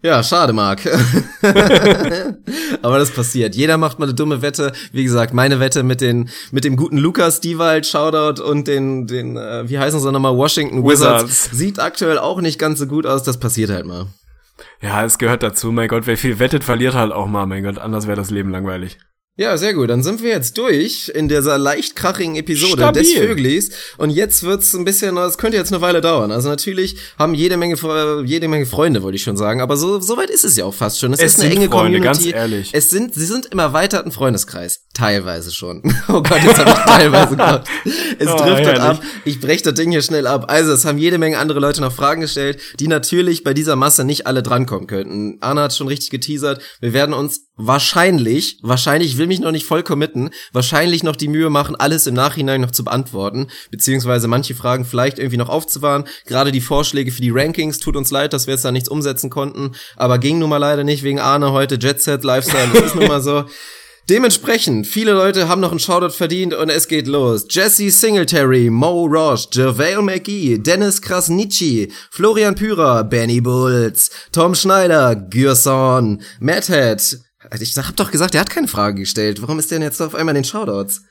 Ja, schade, Marc. Aber das passiert. Jeder macht mal eine dumme Wette. Wie gesagt, meine Wette mit den mit dem guten Lukas Diewald, Shoutout und den den äh, wie heißen sie nochmal Washington Wizards. Wizards. sieht aktuell auch nicht ganz so gut aus. Das passiert halt mal. Ja, es gehört dazu. Mein Gott, wer viel wettet, verliert halt auch mal. Mein Gott, anders wäre das Leben langweilig. Ja, sehr gut. Dann sind wir jetzt durch in dieser leicht krachigen Episode Stabil. des Vöglis. Und jetzt wird's ein bisschen, es könnte jetzt eine Weile dauern. Also natürlich haben jede Menge, jede Menge Freunde, wollte ich schon sagen. Aber so, so weit ist es ja auch fast schon. Es, Es ist eine enge Freunde, Community. ganz ehrlich. Es sind, sie sind im erweiterten Freundeskreis. Teilweise schon. Oh Gott, jetzt habe ich teilweise gehabt. Es Oh, driftet herrlich. ab. Ich breche das Ding hier schnell ab. Also, es haben jede Menge andere Leute noch Fragen gestellt, die natürlich bei dieser Masse nicht alle drankommen könnten. Anna hat schon richtig geteasert. Wir werden uns wahrscheinlich, wahrscheinlich, ich will mich noch nicht voll committen, wahrscheinlich noch die Mühe machen, alles im Nachhinein noch zu beantworten, beziehungsweise manche Fragen vielleicht irgendwie noch aufzuwahren. Gerade die Vorschläge für die Rankings, tut uns leid, dass wir jetzt da nichts umsetzen konnten, aber ging nun mal leider nicht wegen Arne heute, Jet Set, Lifestyle, das ist nun mal so. Dementsprechend, viele Leute haben noch einen Shoutout verdient und es geht los. Jesse Singletary, Mo Roche, JaVale McGee, Dennis Krasnitschi, Florian Pyrer, Benny Bulls, Tom Schneider, Gürson, Matt Head. Ich hab doch gesagt, er hat keine Frage gestellt. Warum ist der denn jetzt auf einmal in den Shoutouts?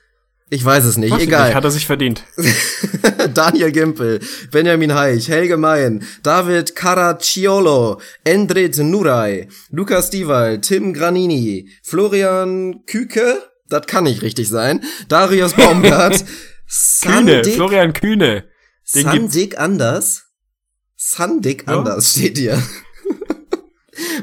Ich weiß es nicht, Weiß egal. nicht, Hat er sich verdient. Daniel Gimpel, Benjamin Heich, Helge Mein, David Caracciolo, Endrit Nuray, Lukas Diewald, Tim Granini, Florian Küke, das kann nicht richtig sein, Darius Baumgart, Kühne, Sandik, Florian Kühne. Sandik Anders, Sandik Ja. Anders steht hier.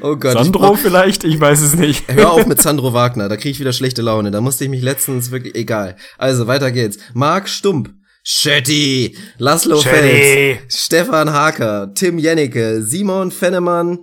Oh Gott. ich Sandro brauch- vielleicht, ich weiß es nicht. Hör auf mit Sandro Wagner, da krieg ich wieder schlechte Laune. Da musste ich mich letztens wirklich, egal. Also, weiter geht's. Marc Stump, Schetti, Laszlo Schetti. Fels, Stefan Haker, Tim Jennecke, Simon Fennemann,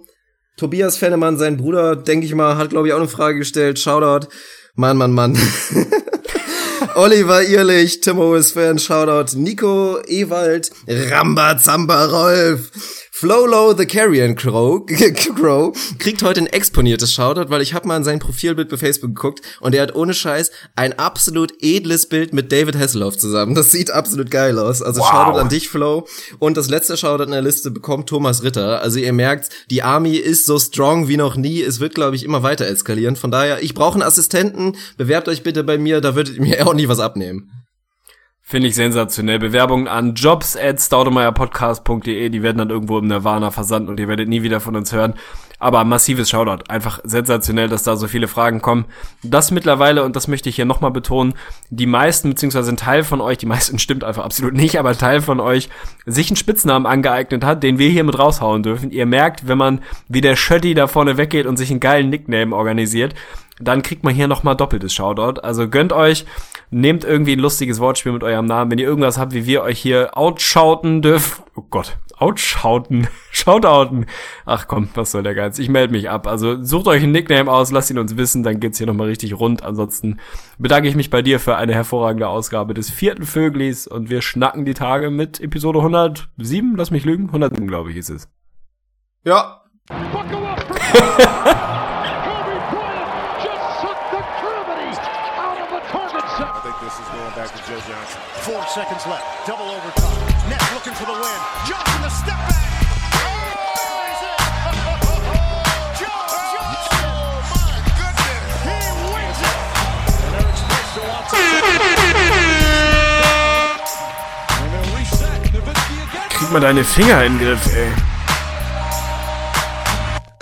Tobias Fennemann, sein Bruder, denke ich mal, hat glaube ich auch eine Frage gestellt. Shoutout. Mann, Mann, Mann. Oliver Irlich, Timo ist Fan, Shoutout. Nico Ewald, Ramba Zamba Rolf, Flolo the Carrion Crow, Crow kriegt heute ein exponiertes Shoutout, weil ich habe mal in sein Profilbild bei Facebook geguckt und er hat ohne Scheiß ein absolut edles Bild mit David Hasselhoff zusammen. Das sieht absolut geil aus. Also wow. Shoutout an dich, Flo. Und das letzte Shoutout in der Liste bekommt Thomas Ritter. Also ihr merkt, die Army ist so strong wie noch nie. Es wird, glaube ich, immer weiter eskalieren. Von daher, ich brauche einen Assistenten. Bewerbt euch bitte bei mir, da würdet ihr mir auch nie was abnehmen. Finde ich sensationell. Bewerbungen an jobs at staudemeierpodcast.de, die werden dann irgendwo im Nirvana versandt und ihr werdet nie wieder von uns hören. Aber massives Shoutout. Einfach sensationell, dass da so viele Fragen kommen. Das mittlerweile, und das möchte ich hier nochmal betonen, die meisten, beziehungsweise ein Teil von euch, die meisten stimmt einfach absolut nicht, aber ein Teil von euch sich einen Spitznamen angeeignet hat, den wir hier mit raushauen dürfen. Ihr merkt, wenn man wie der Schötti da vorne weggeht und sich einen geilen Nickname organisiert, dann kriegt man hier nochmal doppeltes Shoutout. Also gönnt euch, nehmt irgendwie ein lustiges Wortspiel mit eurem Namen. Wenn ihr irgendwas habt, wie wir euch hier outschauten dürfen. Oh Gott, outschauten, shoutouten. Ach komm, was soll der Geiz? Ich melde mich ab. Also sucht euch einen Nickname aus, lasst ihn uns wissen, dann geht's hier nochmal richtig rund. Ansonsten bedanke ich mich bei dir für eine hervorragende Ausgabe des vierten Vöglis und wir schnacken die Tage mit Episode 107, lass mich lügen, 107 glaube ich ist es. Ja. Four seconds left. Double overtime. Net looking for the win. Johnson, the step back. Krieg mal deine Finger in den Griff, ey.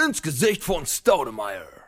Ins Gesicht von Staudemeyer.